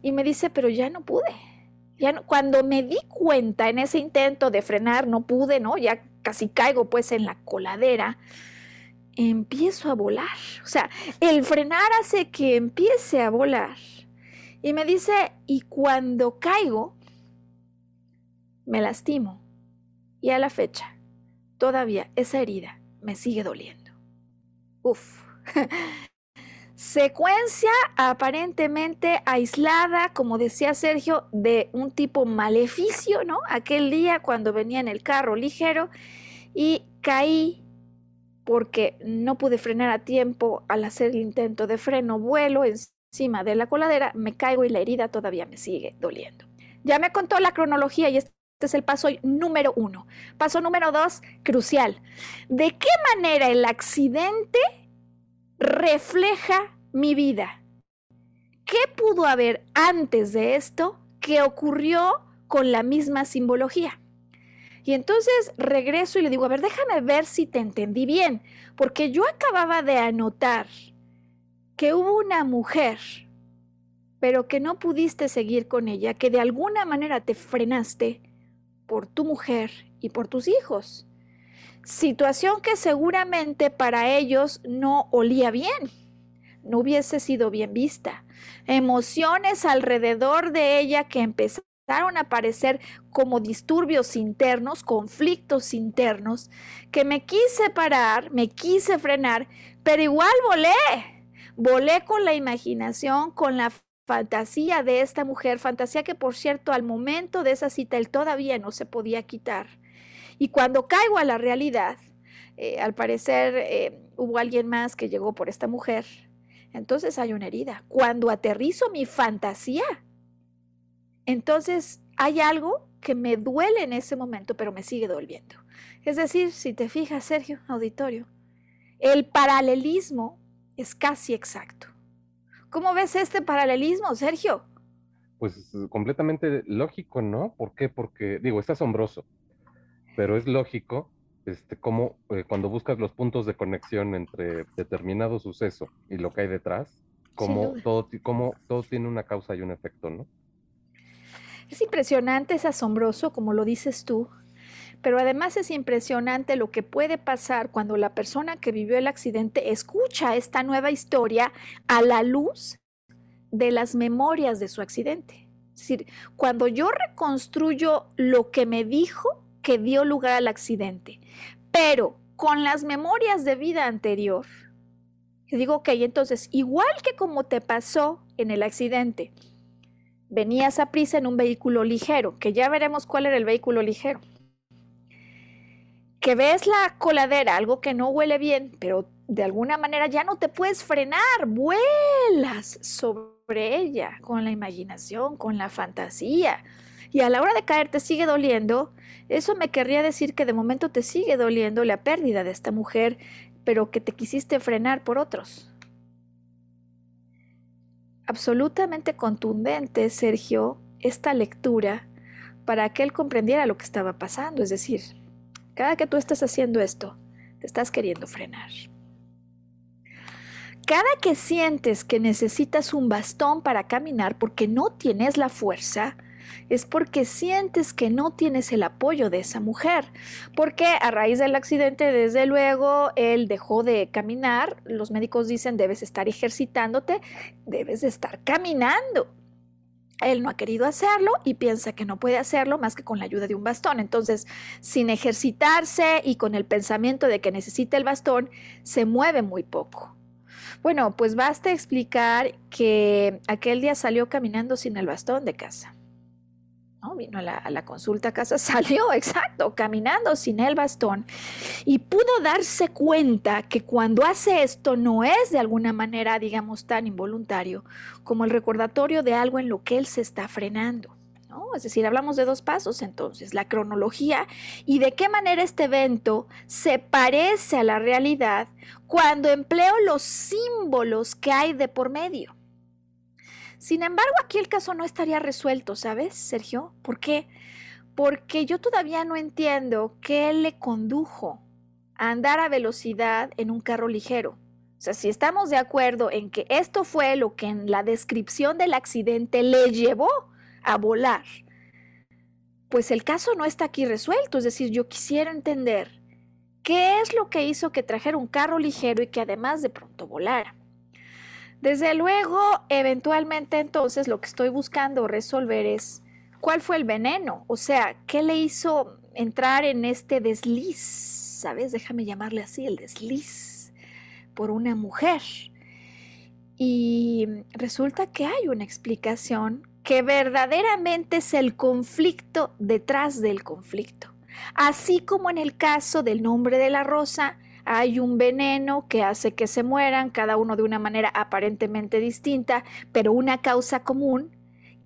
y me dice, pero ya no pude. Ya cuando me di cuenta en ese intento de frenar, no pude, ¿no? Ya casi caigo pues en la coladera empiezo a volar. O sea, el frenar hace que empiece a volar. Y me dice, y cuando caigo, me lastimo. Y a la fecha, todavía esa herida me sigue doliendo. Uf. Secuencia aparentemente aislada, como decía Sergio, de un tipo maleficio, ¿no? Aquel día cuando venía en el carro ligero y caí porque no pude frenar a tiempo al hacer el intento de freno, vuelo encima de la coladera, me caigo y la herida todavía me sigue doliendo. Ya me contó la cronología y este es el paso número uno. Paso número dos, crucial. ¿De qué manera el accidente refleja mi vida? ¿Qué pudo haber antes de esto que ocurrió con la misma simbología? Y entonces regreso y le digo, a ver, déjame ver si te entendí bien, porque yo acababa de anotar que hubo una mujer, pero que no pudiste seguir con ella, que de alguna manera te frenaste por tu mujer y por tus hijos. Situación que seguramente para ellos no olía bien, no hubiese sido bien vista. Emociones alrededor de ella que empezaron a aparecer como disturbios internos, conflictos internos, que me quise parar, me quise frenar, pero igual volé. Volé con la imaginación, con la fantasía de esta mujer, fantasía que por cierto al momento de esa cita él todavía no se podía quitar. Y cuando caigo a la realidad, eh, al parecer eh, hubo alguien más que llegó por esta mujer, entonces hay una herida. Cuando aterrizo mi fantasía, entonces hay algo que me duele en ese momento, pero me sigue doliendo. Es decir, si te fijas, Sergio, auditorio, el paralelismo es casi exacto. ¿Cómo ves este paralelismo, Sergio? Pues completamente lógico, ¿no? ¿Por qué? Porque, digo, es asombroso, pero es lógico este, cómo eh, cuando buscas los puntos de conexión entre determinado suceso y lo que hay detrás, cómo todo, cómo todo tiene una causa y un efecto, ¿no? Es impresionante, es asombroso, como lo dices tú, pero además es impresionante lo que puede pasar cuando la persona que vivió el accidente escucha esta nueva historia a la luz de las memorias de su accidente. Es decir, cuando yo reconstruyo lo que me dijo que dio lugar al accidente, pero con las memorias de vida anterior, digo, ok, entonces, igual que como te pasó en el accidente, venías a prisa en un vehículo ligero, que ya veremos cuál era el vehículo ligero. Que ves la coladera, algo que no huele bien, pero de alguna manera ya no te puedes frenar, vuelas sobre ella con la imaginación, con la fantasía. Y a la hora de caer te sigue doliendo, eso me querría decir que de momento te sigue doliendo la pérdida de esta mujer, pero que te quisiste frenar por otros absolutamente contundente, Sergio, esta lectura para que él comprendiera lo que estaba pasando. Es decir, cada que tú estás haciendo esto, te estás queriendo frenar. Cada que sientes que necesitas un bastón para caminar porque no tienes la fuerza, es porque sientes que no tienes el apoyo de esa mujer. Porque a raíz del accidente, desde luego, él dejó de caminar. Los médicos dicen, debes estar ejercitándote, debes de estar caminando. Él no ha querido hacerlo y piensa que no puede hacerlo más que con la ayuda de un bastón. Entonces, sin ejercitarse y con el pensamiento de que necesita el bastón, se mueve muy poco. Bueno, pues basta explicar que aquel día salió caminando sin el bastón de casa. Vino a la, consulta a casa, salió, exacto, caminando sin el bastón y pudo darse cuenta que cuando hace esto no es de alguna manera, digamos, tan involuntario como el recordatorio de algo en lo que él se está frenando. Es decir, hablamos de dos pasos entonces, la cronología y de qué manera este evento se parece a la realidad cuando empleo los símbolos que hay de por medio. Sin embargo, aquí el caso no estaría resuelto, ¿sabes, Sergio? ¿Por qué? Porque yo todavía no entiendo qué le condujo a andar a velocidad en un carro ligero. O sea, si estamos de acuerdo en que esto fue lo que en la descripción del accidente le llevó a volar, pues el caso no está aquí resuelto. Es decir, yo quisiera entender qué es lo que hizo que trajera un carro ligero y que además de pronto volara. Desde luego, eventualmente entonces lo que estoy buscando resolver es cuál fue el veneno, o sea, qué le hizo entrar en este desliz, ¿sabes? Déjame llamarle así, el desliz por una mujer. Y resulta que hay una explicación que verdaderamente es el conflicto detrás del conflicto. Así como en el caso del nombre de la rosa, hay un veneno que hace que se mueran, cada uno de una manera aparentemente distinta, pero una causa común.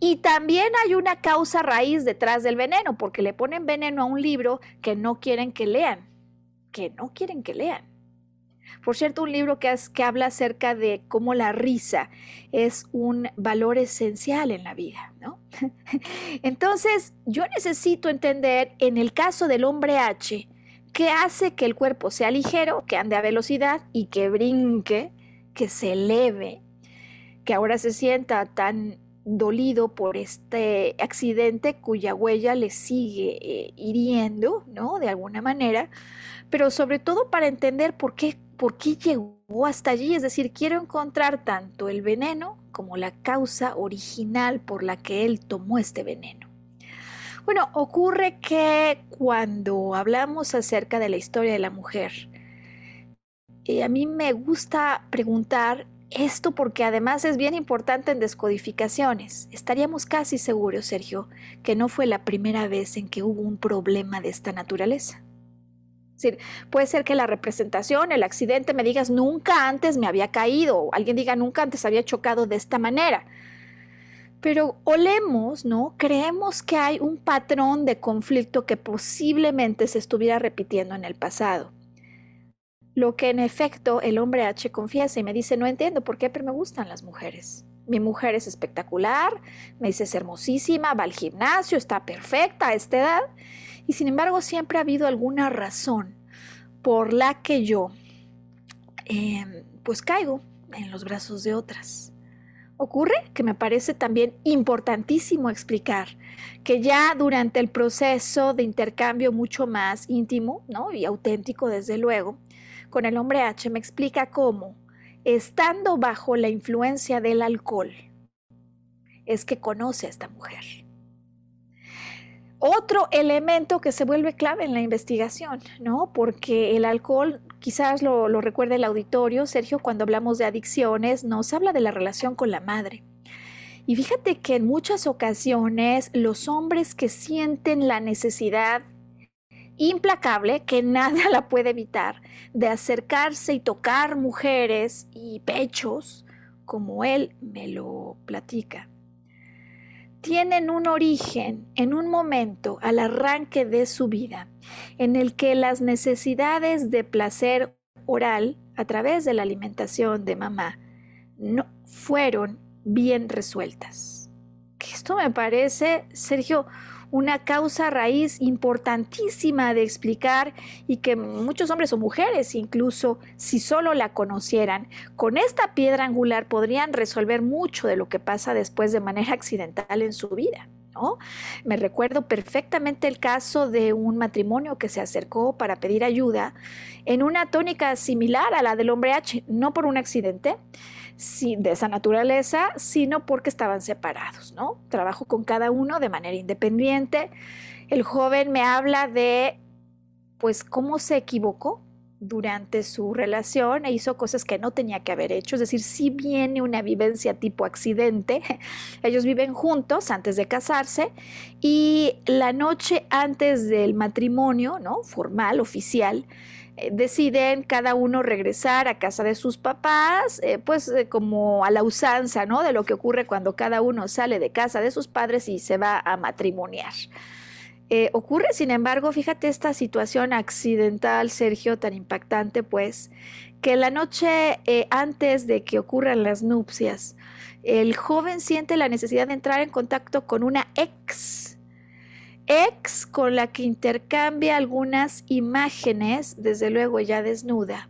Y también hay una causa raíz detrás del veneno, porque le ponen veneno a un libro que no quieren que lean, que no quieren que lean. Por cierto, un libro que, que habla acerca de cómo la risa es un valor esencial en la vida, ¿no? Entonces, yo necesito entender, en el caso del hombre H, ¿Qué hace que el cuerpo sea ligero, que ande a velocidad y que brinque, que se eleve, que ahora se sienta tan dolido por este accidente cuya huella le sigue eh, hiriendo, ¿no? De alguna manera, pero sobre todo para entender por qué, por qué llegó hasta allí, es decir, quiero encontrar tanto el veneno como la causa original por la que él tomó este veneno. Bueno, ocurre que cuando hablamos acerca de la historia de la mujer, eh, a mí me gusta preguntar esto porque además es bien importante en descodificaciones. Estaríamos casi seguros, Sergio, que no fue la primera vez en que hubo un problema de esta naturaleza. Es decir, puede ser que la representación, el accidente, me digas nunca antes me había caído, o alguien diga nunca antes había chocado de esta manera pero olemos, ¿no? Creemos que hay un patrón de conflicto que posiblemente se estuviera repitiendo en el pasado. Lo que en efecto el hombre H confiesa y me dice, no entiendo por qué, pero me gustan las mujeres. Mi mujer es espectacular, me dice es hermosísima, va al gimnasio, está perfecta a esta edad. Y sin embargo siempre ha habido alguna razón por la que yo em, pues caigo en los brazos de otras. Ocurre que me parece también importantísimo explicar que ya durante el proceso de intercambio mucho más íntimo ¿no? y auténtico, desde luego, con el hombre H me explica cómo, estando bajo la influencia del alcohol, es que conoce a esta mujer. Otro elemento que se vuelve clave en la investigación, ¿no? Porque el alcohol quizás lo, recuerde el auditorio, Sergio, cuando hablamos de adicciones, nos habla de la relación con la madre. Y fíjate que en muchas ocasiones los hombres que sienten la necesidad implacable, que nada la puede evitar, de acercarse y tocar mujeres y pechos, como él me lo platica, tienen un origen en un momento al arranque de su vida en el que las necesidades de placer oral a través de la alimentación de mamá no fueron bien resueltas. Esto me parece, Sergio, una causa raíz importantísima de explicar y que muchos hombres o mujeres, incluso si solo la conocieran, con esta piedra angular podrían resolver mucho de lo que pasa después de manera accidental en su vida. ¿No? Me recuerdo perfectamente el caso de un matrimonio que se acercó para pedir ayuda en una tónica similar a la del hombre H, no por un accidente, de esa naturaleza, sino porque estaban separados, ¿no? Trabajo con cada uno de manera independiente. El joven me habla de, pues, cómo se equivocó durante su relación e hizo cosas que no tenía que haber hecho, es decir, si viene una vivencia tipo accidente, ellos viven juntos antes de casarse y la noche antes del matrimonio, ¿no? Formal, oficial, eh, deciden cada uno regresar a casa de sus papás, eh, pues eh, como a la usanza, ¿no? De lo que ocurre cuando cada uno sale de casa de sus padres y se va a matrimoniar. Ocurre, sin embargo, fíjate esta situación accidental, Sergio, tan impactante, pues, que la noche eh, antes de que ocurran las nupcias, el joven siente la necesidad de entrar en contacto con una ex, ex con la que intercambia algunas imágenes, desde luego ya desnuda,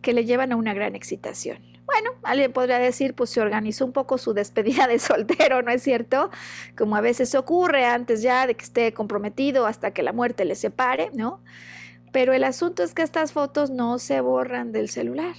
que le llevan a una gran excitación. Bueno, alguien podría decir, pues se organizó un poco su despedida de soltero, ¿no es cierto? Como a veces ocurre antes ya de que esté comprometido hasta que la muerte le separe, ¿no? Pero el asunto es que estas fotos no se borran del celular.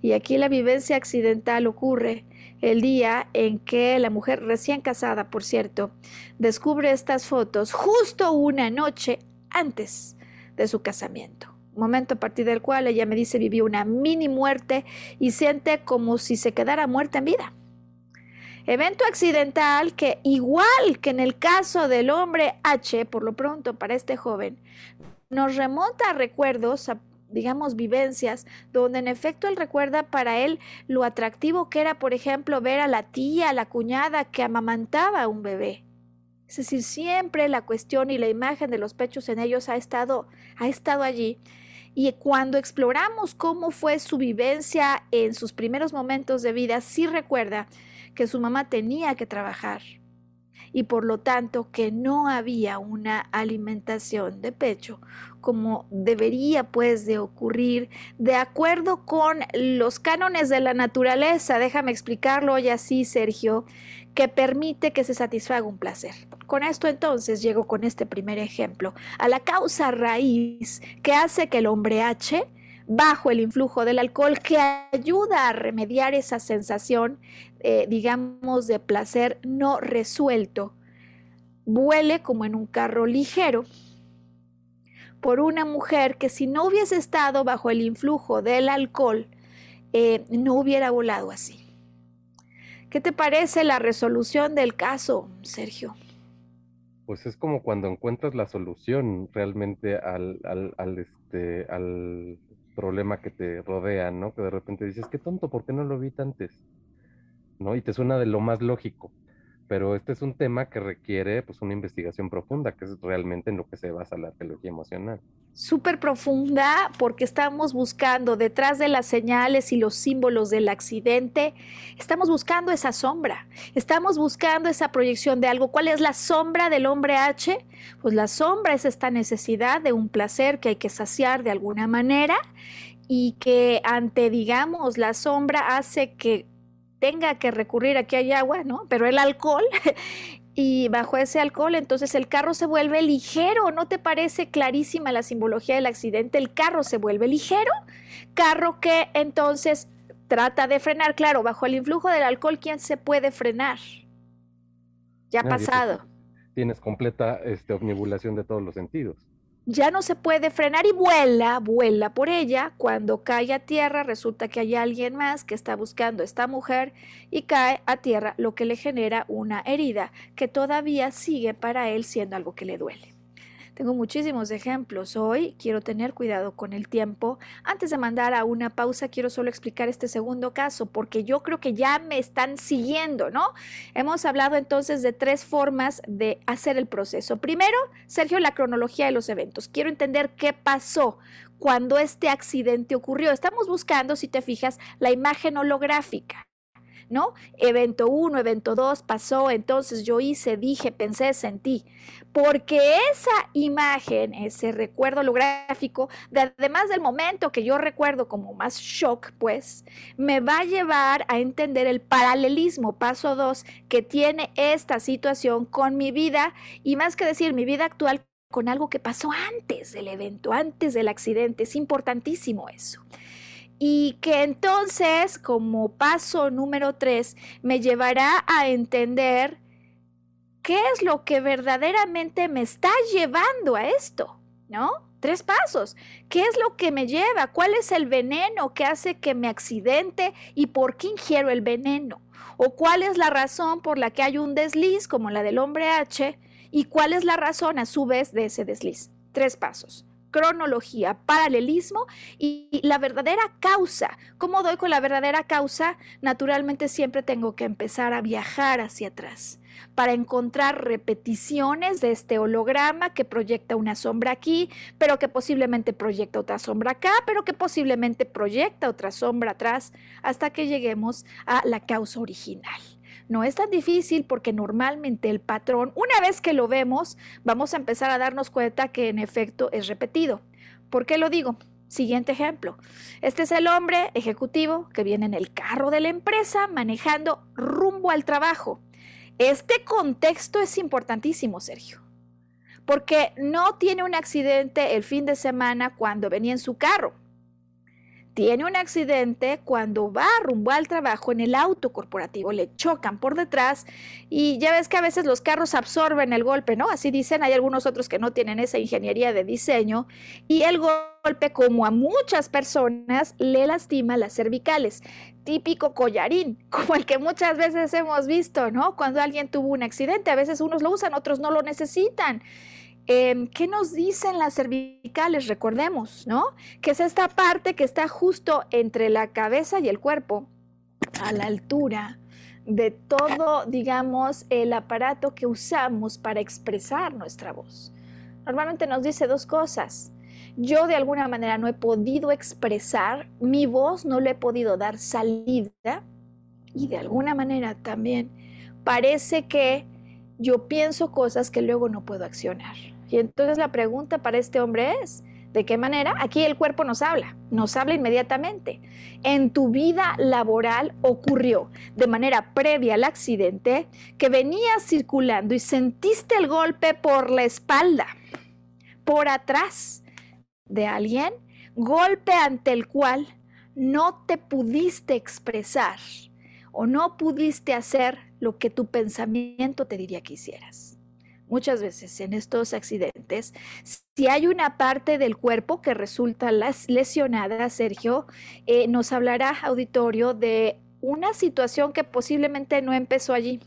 Y aquí la vivencia accidental ocurre el día en que la mujer recién casada, por cierto, descubre estas fotos justo una noche antes de su casamiento. Momento a partir del cual ella me dice vivió una mini muerte y siente como si se quedara muerta en vida. Evento accidental que igual que en el caso del hombre H, por lo pronto para este joven, nos remonta a recuerdos, a digamos, vivencias, donde en efecto él recuerda para él lo atractivo que era, por ejemplo, ver a la tía, a la cuñada que amamantaba a un bebé. Es decir, siempre la cuestión y la imagen de los pechos en ellos ha estado, ha estado allí. Y cuando exploramos cómo fue su vivencia en sus primeros momentos de vida, sí recuerda que su mamá tenía que trabajar, y por lo tanto que no había una alimentación de pecho como debería pues de ocurrir. De acuerdo con los cánones de la naturaleza, déjame explicarlo hoy así Sergio, que permite que se satisfaga un placer. Con esto entonces llego con este primer ejemplo a la causa raíz que hace que el hombre H bajo el influjo del alcohol que ayuda a remediar esa sensación, eh, digamos, de placer no resuelto. Vuele como en un carro ligero por una mujer que si no hubiese estado bajo el influjo del alcohol, eh, no hubiera volado así. ¿Qué te parece la resolución del caso, Sergio? Pues es como cuando encuentras la solución realmente al, al, este, al problema que te rodea, ¿no? Que de repente dices, qué tonto, ¿por qué no lo vi antes? ¿No? Y te suena de lo más lógico. Pero este es un tema que requiere pues una investigación profunda, que es realmente en lo que se basa la teología emocional. Súper profunda porque estamos buscando detrás de las señales y los símbolos del accidente, estamos buscando esa sombra, estamos buscando esa proyección de algo. ¿Cuál es la sombra del hombre H? Pues la sombra es esta necesidad de un placer que hay que saciar de alguna manera y que ante, digamos, la sombra hace que tenga que recurrir a que hay agua, ¿no? Pero el alcohol y bajo ese alcohol entonces el carro se vuelve ligero, ¿no te parece clarísima la simbología del accidente? El carro se vuelve ligero, carro que entonces trata de frenar, claro, bajo el influjo del alcohol, ¿quién se puede frenar? Ya ha pasado. Tienes completa este, omnibulación de todos los sentidos ya no se puede frenar y vuela, vuela por ella. Cuando cae a tierra, resulta que hay alguien más que está buscando a esta mujer y cae a tierra, lo que le genera una herida que todavía sigue para él siendo algo que le duele. Tengo muchísimos ejemplos hoy, quiero tener cuidado con el tiempo. Antes de mandar a una pausa, quiero solo explicar este segundo caso, porque yo creo que ya me están siguiendo, ¿no? Hemos hablado entonces de tres formas de hacer el proceso. Primero, Sergio, la cronología de los eventos. Quiero entender qué pasó cuando este accidente ocurrió. Estamos buscando, si te fijas, la imagen holográfica. ¿No? Evento 1, evento 2 pasó, entonces yo hice, dije, pensé, sentí. Porque esa imagen, ese recuerdo holográfico, además del momento que yo recuerdo como más shock, pues, me va a llevar a entender el paralelismo, paso 2, que tiene esta situación con mi vida y más que decir mi vida actual con algo que pasó antes del evento, antes del accidente. Es importantísimo eso y que entonces como paso número tres me llevará a entender qué es lo que verdaderamente me está llevando a esto, ¿no? Tres pasos. ¿Qué es lo que me lleva? ¿Cuál es el veneno que hace que me accidente y por qué ingiero el veneno? ¿O cuál es la razón por la que hay un desliz como la del hombre H? ¿Y cuál es la razón a su vez de ese desliz? Tres pasos cronología, paralelismo y la verdadera causa. ¿Cómo doy con la verdadera causa? Naturalmente siempre tengo que empezar a viajar hacia atrás. para encontrar repeticiones de este holograma que proyecta una sombra aquí, pero que posiblemente proyecta otra sombra acá, pero que posiblemente proyecta otra sombra atrás, hasta que lleguemos a la causa original. No es tan difícil porque normalmente el patrón, una vez que lo vemos, vamos a empezar a darnos cuenta que en efecto es repetido. ¿Por qué lo digo? Siguiente ejemplo. Este es el hombre ejecutivo que viene en el carro de la empresa manejando rumbo al trabajo. Este contexto es importantísimo, Sergio, porque no tiene un accidente el fin de semana cuando venía en su carro tiene un accidente cuando va rumbo al trabajo en el auto corporativo, le chocan por detrás y ya ves que a veces los carros absorben el golpe, ¿no? Así dicen, hay algunos otros que no tienen esa ingeniería de diseño y el golpe, como a muchas personas, le lastima las cervicales. Típico collarín, como el que muchas veces hemos visto, ¿no? Cuando alguien tuvo un accidente, a veces unos lo usan, otros no lo necesitan. Em, ¿Qué nos dicen las cervicales? Recordemos, ¿no? Que es esta parte que está justo entre la cabeza y el cuerpo, a la altura de todo, digamos, el aparato que usamos para expresar nuestra voz. Normalmente nos dice dos cosas. Yo de alguna manera no he podido expresar, mi voz no le he podido dar salida y de alguna manera también parece que yo pienso cosas que luego no puedo accionar. Y entonces la pregunta para este hombre es, ¿de qué manera? Aquí el cuerpo nos habla, nos habla inmediatamente. En tu vida laboral ocurrió de manera previa al accidente que venías circulando y sentiste el golpe por la espalda, por atrás de alguien, golpe ante el cual no te pudiste expresar o no pudiste hacer lo que tu pensamiento te diría que hicieras muchas veces en estos accidentes, si hay una parte del cuerpo que resulta lesionada, Sergio, eh, nos hablará auditorio de una situación que posiblemente no empezó allí.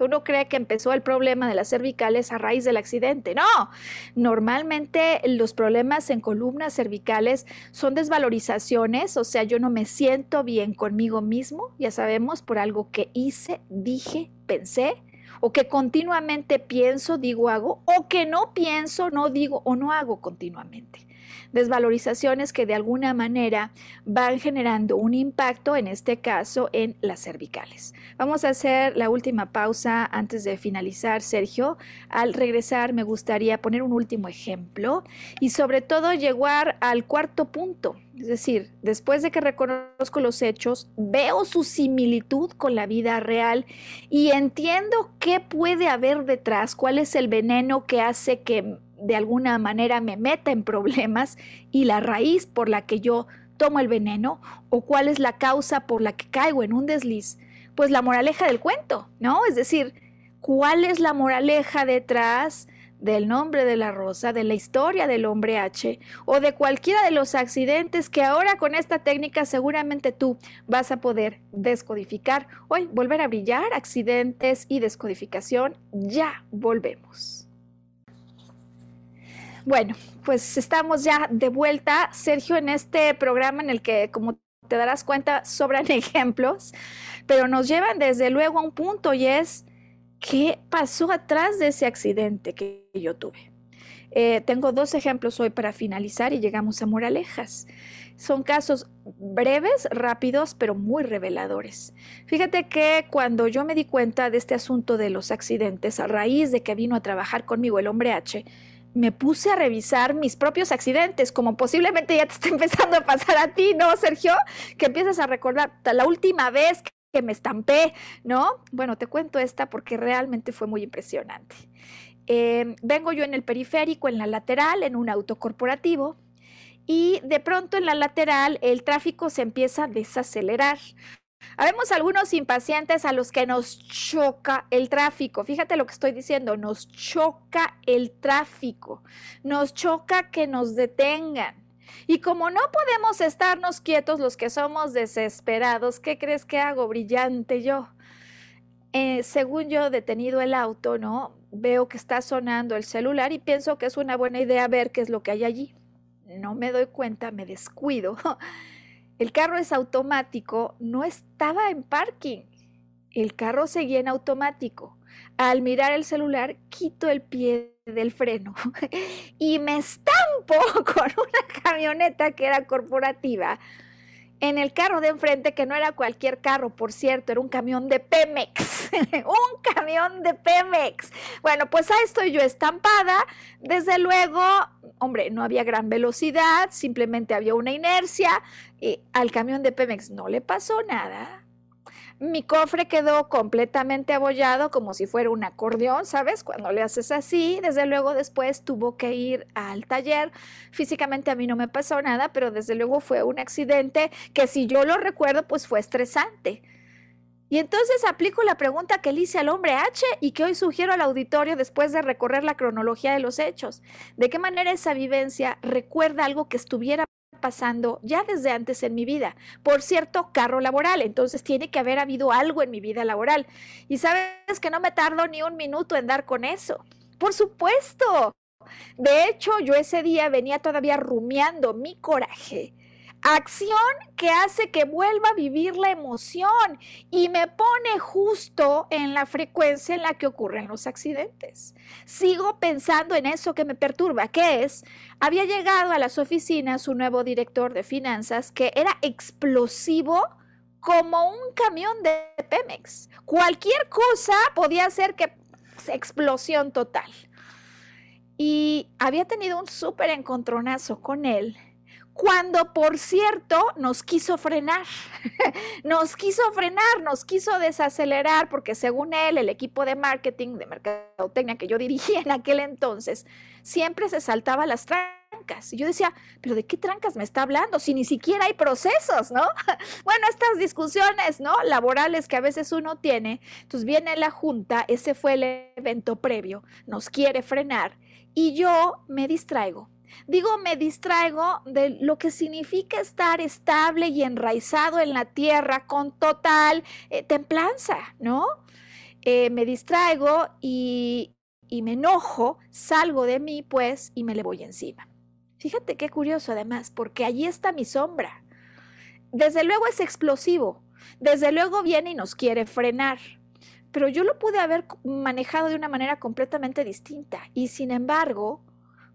Uno cree que empezó el problema de las cervicales a raíz del accidente. No, normalmente los problemas en columnas cervicales son desvalorizaciones, o sea, yo no me siento bien conmigo mismo, ya sabemos, por algo que hice, dije, pensé, o que continuamente pienso, digo, hago, o que no pienso, no digo o no hago continuamente. Desvalorizaciones que de alguna manera van generando un impacto, en este caso, en las cervicales. Vamos a hacer la última pausa antes de finalizar, Sergio. Al regresar me gustaría poner un último ejemplo y sobre todo llegar al cuarto punto es decir, después de que reconozco los hechos, veo su similitud con la vida real y entiendo qué puede haber detrás, cuál es el veneno que hace que de alguna manera me meta en problemas y la raíz por la que yo tomo el veneno o cuál es la causa por la que caigo en un desliz. Pues la moraleja del cuento, ¿no? Es decir, ¿cuál es la moraleja detrás del nombre de la rosa, de la historia del hombre H o de cualquiera de los accidentes que ahora con esta técnica seguramente tú vas a poder descodificar. Hoy volver a brillar, accidentes y descodificación, ya volvemos. Bueno, pues estamos ya de vuelta, Sergio, en este programa en el que, como te darás cuenta, sobran ejemplos, pero nos llevan desde luego a un punto y es ¿Qué pasó atrás de ese accidente que yo tuve? Eh, tengo dos ejemplos hoy para finalizar y llegamos a moralejas. Son casos breves, rápidos, pero muy reveladores. Fíjate que cuando yo me di cuenta de este asunto de los accidentes, a raíz de que vino a trabajar conmigo el hombre H, me puse a revisar mis propios accidentes, como posiblemente ya te está empezando a pasar a ti, ¿no, Sergio? Que empiezas a recordar la última vez que me estampé, ¿no? Bueno, te cuento esta porque realmente fue muy impresionante. Em, vengo yo en el periférico, en la lateral, en un auto corporativo, y de pronto en la lateral el tráfico se empieza a desacelerar. Habemos algunos impacientes a los que nos choca el tráfico. Fíjate lo que estoy diciendo, nos choca el tráfico, nos choca que nos detengan. Y como no podemos estarnos quietos los que somos desesperados, ¿qué crees que hago? Brillante yo. Eh, según yo detenido el auto, ¿no? Veo que está sonando el celular y pienso que es una buena idea ver qué es lo que hay allí. No me doy cuenta, me descuido. El carro es automático, no estaba en parking. El carro seguía en automático. Al mirar el celular, quito el pie del freno y me estampo con una camioneta que era corporativa en el carro de enfrente, que no era cualquier carro, por cierto, era un camión de Pemex, un camión de Pemex. Bueno, pues ahí estoy yo estampada. Desde luego, hombre, no había gran velocidad, simplemente había una inercia. Y al camión de Pemex no le pasó nada mi cofre quedó completamente abollado como si fuera un acordeón, ¿sabes? Cuando le haces así, desde luego después tuvo que ir al taller. Físicamente a mí no me pasó nada, pero desde luego fue un accidente que si yo lo recuerdo, pues fue estresante. Y entonces aplico la pregunta que le hice al hombre H y que hoy sugiero al auditorio después de recorrer la cronología de los hechos. ¿De qué manera esa vivencia recuerda algo que estuviera pasando ya desde antes en mi vida. Por cierto, carro laboral, entonces tiene que haber habido algo en mi vida laboral. Y sabes que no me tardo ni un minuto en dar con eso. Por supuesto. De hecho, yo ese día venía todavía rumiando mi coraje acción que hace que vuelva a vivir la emoción y me pone justo en la frecuencia en la que ocurren los accidentes. Sigo pensando en eso que me perturba, que es, había llegado a las oficinas un nuevo director de finanzas que era explosivo como un camión de Pemex. Cualquier cosa podía hacer que explosión total. Y había tenido un súper encontronazo con él cuando por cierto nos quiso frenar, nos quiso frenar, nos quiso desacelerar, porque según él, el equipo de marketing, de mercadotecnia que yo dirigía en aquel entonces, siempre se saltaba las trancas. Y yo decía, pero ¿de qué trancas me está hablando? Si ni siquiera hay procesos, ¿no? bueno, estas discusiones, ¿no? Laborales que a veces uno tiene, entonces viene la junta, ese fue el evento previo, nos quiere frenar y yo me distraigo Digo, me distraigo de lo que significa estar estable y enraizado en la tierra con total eh, templanza, ¿no? Eh, me distraigo y, y me enojo, salgo de mí, pues, y me le voy encima. Fíjate qué curioso además, porque allí está mi sombra. Desde luego es explosivo, desde luego viene y nos quiere frenar, pero yo lo pude haber manejado de una manera completamente distinta y sin embargo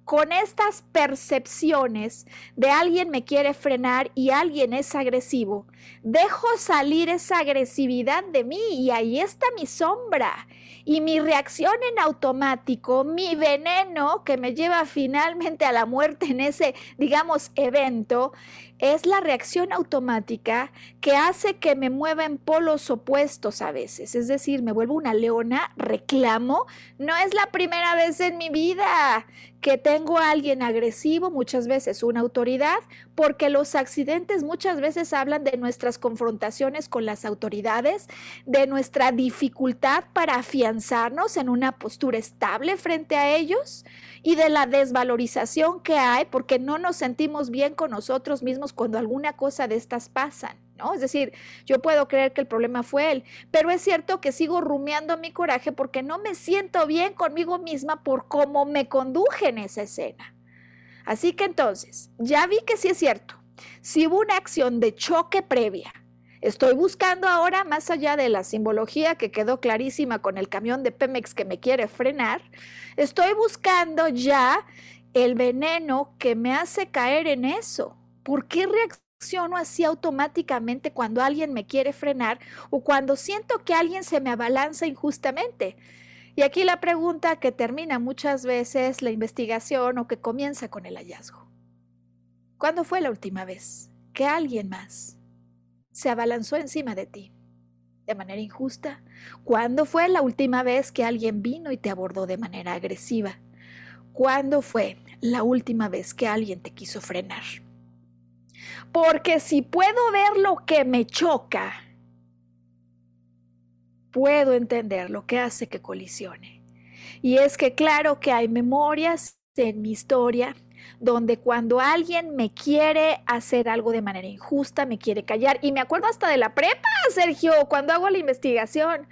con estas percepciones de alguien me quiere frenar y alguien es agresivo, dejo salir esa agresividad de mí y ahí está mi sombra y mi reacción en automático, mi veneno que me lleva finalmente a la muerte en ese, digamos, evento, es la reacción automática que hace que me mueva en polos opuestos a veces. Es decir, me vuelvo una leona, reclamo. No es la primera vez en mi vida que tengo a alguien agresivo, muchas veces una autoridad, porque los accidentes muchas veces hablan de nuestras confrontaciones con las autoridades, de nuestra dificultad para afianzarnos en una postura estable frente a ellos y de la desvalorización que hay porque no nos sentimos bien con nosotros mismos cuando alguna cosa de estas pasan. ¿No? Es decir, yo puedo creer que el problema fue él, pero es cierto que sigo rumiando mi coraje porque no me siento bien conmigo misma por cómo me conduje en esa escena. Así que entonces, ya vi que sí es cierto. Si hubo una acción de choque previa, Estoy buscando ahora, más allá de la simbología que quedó clarísima con el camión de Pemex que me quiere frenar, estoy buscando ya el veneno que me hace caer en eso. ¿Por qué reacciono así automáticamente cuando alguien me quiere frenar o cuando siento que alguien se me abalanza injustamente? Y aquí la pregunta que termina muchas veces la investigación o que comienza con el hallazgo. ¿Cuándo fue la última vez que alguien más se abalanzó encima de ti de manera injusta? ¿Cuándo fue la última vez que alguien vino y te abordó de manera agresiva? ¿Cuándo fue la última vez que alguien te quiso frenar? Porque si puedo ver lo que me choca, puedo entender lo que hace que colisione. Y es que claro que hay memorias en mi historia donde cuando alguien me quiere hacer algo de manera injusta, me quiere callar, y me acuerdo hasta de la prepa, Sergio, cuando hago la investigación,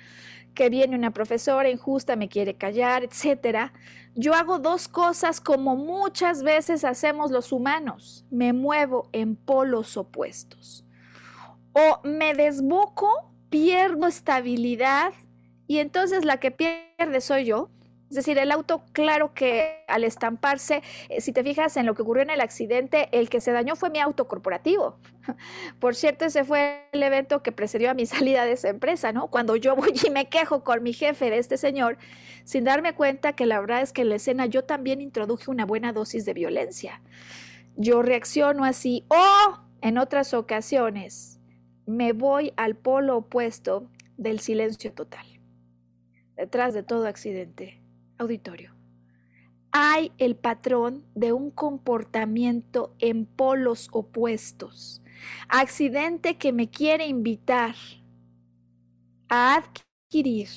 que viene una profesora injusta, me quiere callar, etcétera. Yo hago dos cosas como muchas veces hacemos los humanos. Me muevo en polos opuestos. O me desboco pierdo estabilidad y entonces la que pierde soy yo. Es decir, el auto, claro que al estamparse, eh, si te fijas en lo que ocurrió en el accidente, el que se dañó fue mi auto corporativo. Por cierto, ese fue el evento que precedió a mi salida de esa empresa, ¿no? Cuando yo voy y me quejo con mi jefe de este señor, sin darme cuenta que la verdad es que en la escena yo también introduje una buena dosis de violencia. Yo reacciono así o en otras ocasiones me voy al polo opuesto del silencio total. Detrás de todo accidente auditorio. Hay el patrón de un comportamiento en polos opuestos. Accidente que me quiere invitar a adquirir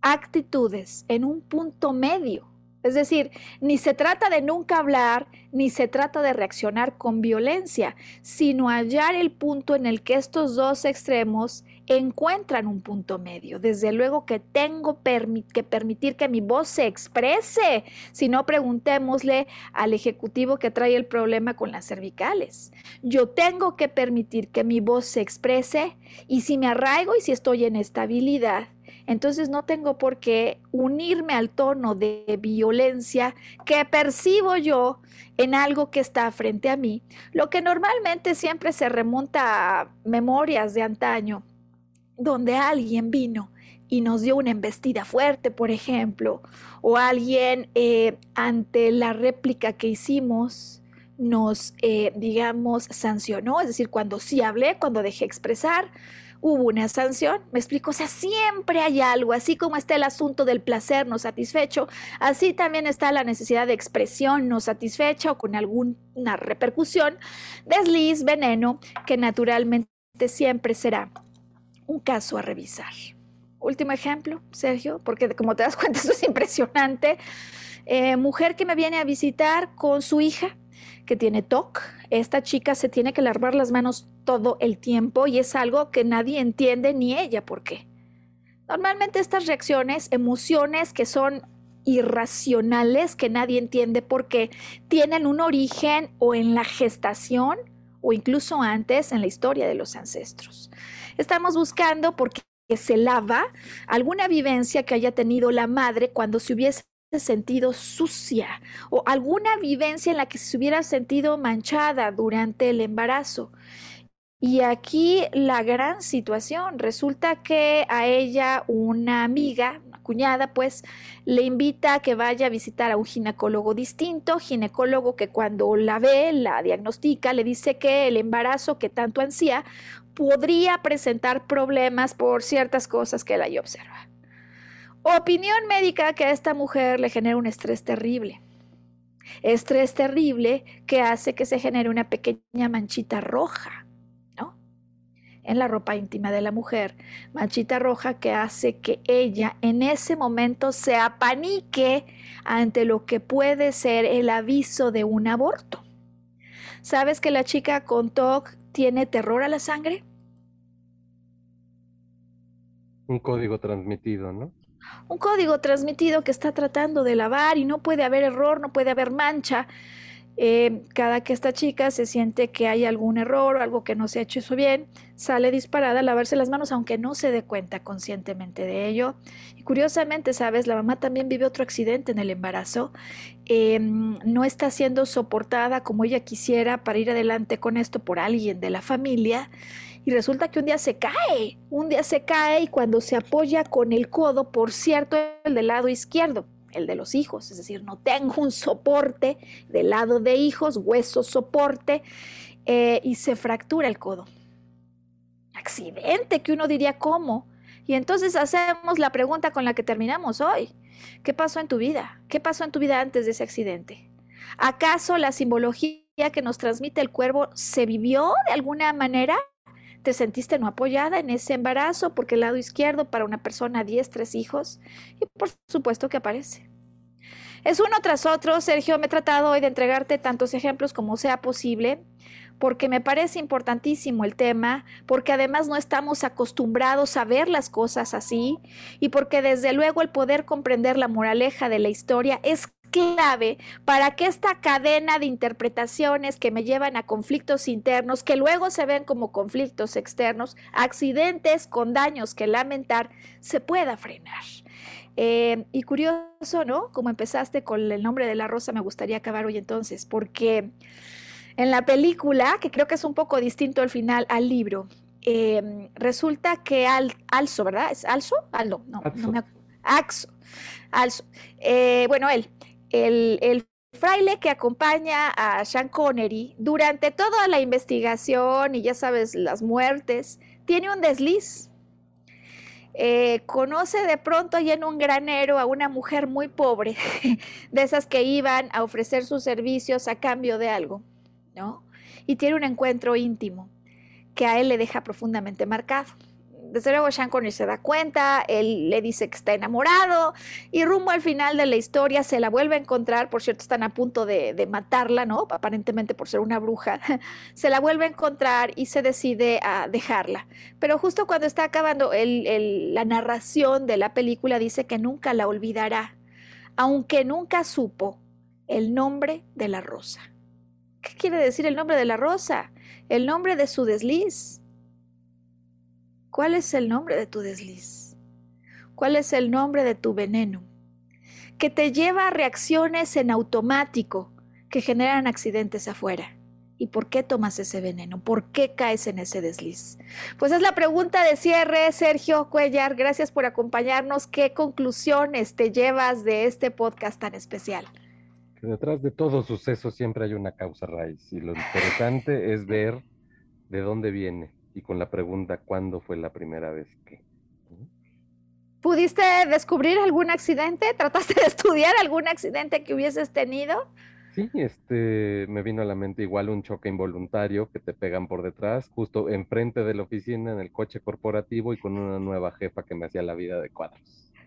actitudes en un punto medio. Es decir, ni se trata de nunca hablar, ni se trata de reaccionar con violencia, sino hallar el punto en el que estos dos extremos encuentran un punto medio. Desde luego que tengo que permitir que mi voz se exprese. Si no, preguntémosle al ejecutivo que trae el problema con las cervicales. Yo tengo que permitir que mi voz se exprese y si me arraigo y si estoy en estabilidad, entonces no tengo por qué unirme al tono de violencia que percibo yo en algo que está frente a mí, lo que normalmente siempre se remonta a memorias de antaño donde alguien vino y nos dio una embestida fuerte, por ejemplo, o alguien eh, ante la réplica que hicimos nos, eh, digamos, sancionó, es decir, cuando sí hablé, cuando dejé expresar, hubo una sanción, me explico, o sea, siempre hay algo, así como está el asunto del placer no satisfecho, así también está la necesidad de expresión no satisfecha o con alguna repercusión, desliz, veneno, que naturalmente siempre será un caso a revisar. Último ejemplo, Sergio, porque como te das cuenta, esto es impresionante. Eh, mujer que me viene a visitar con su hija que tiene TOC. Esta chica se tiene que lavar las manos todo el tiempo y es algo que nadie entiende ni ella por qué. Normalmente estas reacciones, emociones que son irracionales, que nadie entiende por qué, tienen un origen o en la gestación o incluso antes en la historia de los ancestros. Estamos buscando porque se lava alguna vivencia que haya tenido la madre cuando se hubiese sentido sucia o alguna vivencia en la que se hubiera sentido manchada durante el embarazo. Y aquí la gran situación, resulta que a ella una amiga, una cuñada, pues le invita a que vaya a visitar a un ginecólogo distinto, ginecólogo que cuando la ve, la diagnostica, le dice que el embarazo que tanto ansía podría presentar problemas por ciertas cosas que él ahí observa. Opinión médica que a esta mujer le genera un estrés terrible. Estrés terrible que hace que se genere una pequeña manchita roja, ¿no? En la ropa íntima de la mujer. Manchita roja que hace que ella en ese momento se apanique ante lo que puede ser el aviso de un aborto. ¿Sabes que la chica con TOC tiene terror a la sangre? Un código transmitido, ¿no? Un código transmitido que está tratando de lavar y no puede haber error, no puede haber mancha. Eh, cada que esta chica se siente que hay algún error o algo que no se ha hecho eso bien, sale disparada a lavarse las manos aunque no se dé cuenta conscientemente de ello. Y curiosamente, sabes, la mamá también vive otro accidente en el embarazo. Em, no está siendo soportada como ella quisiera para ir adelante con esto por alguien de la familia y resulta que un día se cae, un día se cae y cuando se apoya con el codo, por cierto, el del lado izquierdo, el de los hijos, es decir, no tengo un soporte del lado de hijos, hueso soporte, eh, y se fractura el codo. Accidente que uno diría cómo. Y entonces hacemos la pregunta con la que terminamos hoy. ¿Qué pasó en tu vida? ¿Qué pasó en tu vida antes de ese accidente? ¿Acaso la simbología que nos transmite el cuervo se vivió de alguna manera? Te sentiste no apoyada en ese embarazo porque el lado izquierdo para una persona 10, tres hijos y por supuesto que aparece. Es uno tras otro, Sergio, me he tratado hoy de entregarte tantos ejemplos como sea posible, porque me parece importantísimo el tema, porque además no estamos acostumbrados a ver las cosas así, y porque desde luego el poder comprender la moraleja de la historia es clave para que esta cadena de interpretaciones que me llevan a conflictos internos, que luego se ven como conflictos externos, accidentes con daños que lamentar, se pueda frenar. Eh, y curioso, ¿no? Como empezaste con el nombre de la rosa, me gustaría acabar hoy entonces, porque en la película, que creo que es un poco distinto al final al libro, em, resulta que Al, Alzo, ¿verdad? ¿Es Alzo? Aldo, no, no me acuerdo. Axo, Alzo. Eh, bueno, él, el, fraile que acompaña a Sean Connery durante toda la investigación y ya sabes, las muertes, tiene un desliz eh, conoce de pronto ahí en un granero a una mujer muy pobre, de esas que iban a ofrecer sus servicios a cambio de algo, ¿no? Y tiene un encuentro íntimo que a él le deja profundamente marcado desde luego Sean Connery se da cuenta, él le dice que está enamorado y rumbo al final de la historia se la vuelve a encontrar, por cierto están a punto de, matarla, ¿no? Aparentemente por ser una bruja, se la vuelve a encontrar y se decide a dejarla. Pero justo cuando está acabando la narración de la película dice que nunca la olvidará, aunque nunca supo el nombre de la rosa. ¿Qué quiere decir el nombre de la rosa? El nombre de su desliz ¿Cuál es el nombre de tu desliz? ¿Cuál es el nombre de tu veneno? Que te lleva a reacciones en automático que generan accidentes afuera. ¿Y por qué tomas ese veneno? ¿Por qué caes en ese desliz? Pues es la pregunta de cierre, Sergio Cuellar. Gracias por acompañarnos. ¿Qué conclusiones te llevas de este podcast tan especial? Que detrás de todo suceso siempre hay una causa raíz y lo interesante es ver de dónde viene y con la pregunta ¿cuándo fue la primera vez que? ¿Pudiste descubrir algún accidente? ¿Trataste de estudiar algún accidente que hubieses tenido? Sí, este, me vino a la mente igual un choque involuntario que te pegan por detrás, justo enfrente de la oficina, en el coche corporativo y con una nueva jefa que me hacía la vida de cuadros.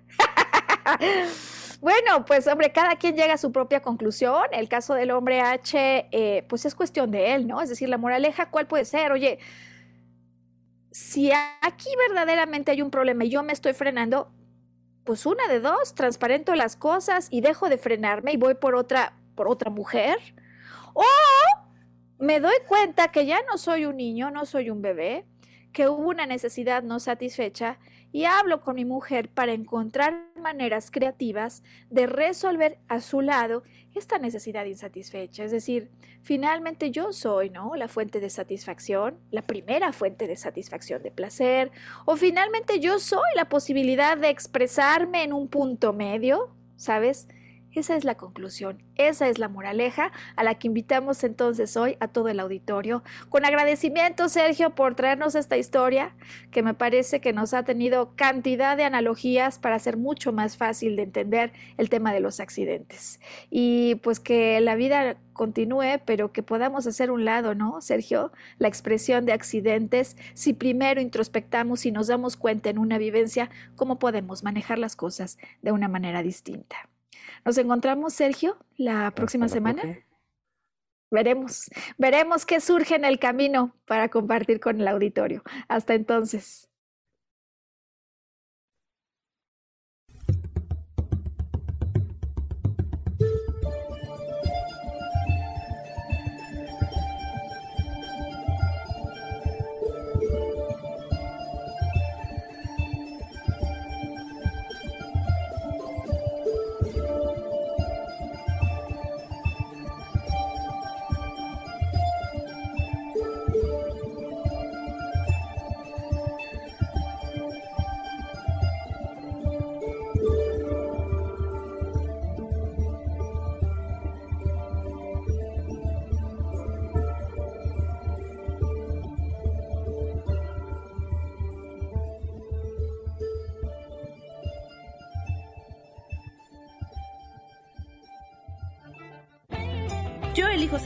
bueno, pues hombre, cada quien llega a su propia conclusión. El caso del hombre H, eh, pues es cuestión de él, ¿no? Es decir, la moraleja, ¿cuál puede ser? Oye, si aquí verdaderamente hay un problema y yo me estoy frenando, pues una de dos, transparento las cosas y dejo de frenarme y voy por otra, por otra mujer. O me doy cuenta que ya no soy un niño, no soy un bebé, que hubo una necesidad no satisfecha y hablo con mi mujer para encontrar maneras creativas de resolver a su lado esta necesidad insatisfecha. Es decir, finalmente yo soy, ¿no? La fuente de satisfacción, la primera fuente de satisfacción de placer, o finalmente yo soy la posibilidad de expresarme en un punto medio, ¿sabes? Esa es la conclusión, esa es la moraleja a la que invitamos entonces hoy a todo el auditorio. Con agradecimiento, Sergio, por traernos esta historia que me parece que nos ha tenido cantidad de analogías para hacer mucho más fácil de entender el tema de los accidentes. Y pues que la vida continúe, pero que podamos hacer un lado, ¿no, Sergio? La expresión de accidentes, si primero introspectamos y nos damos cuenta en una vivencia, cómo podemos manejar las cosas de una manera distinta. Nos encontramos, Sergio, la próxima semana. Veremos, veremos qué surge en el camino para compartir con el auditorio. Hasta entonces.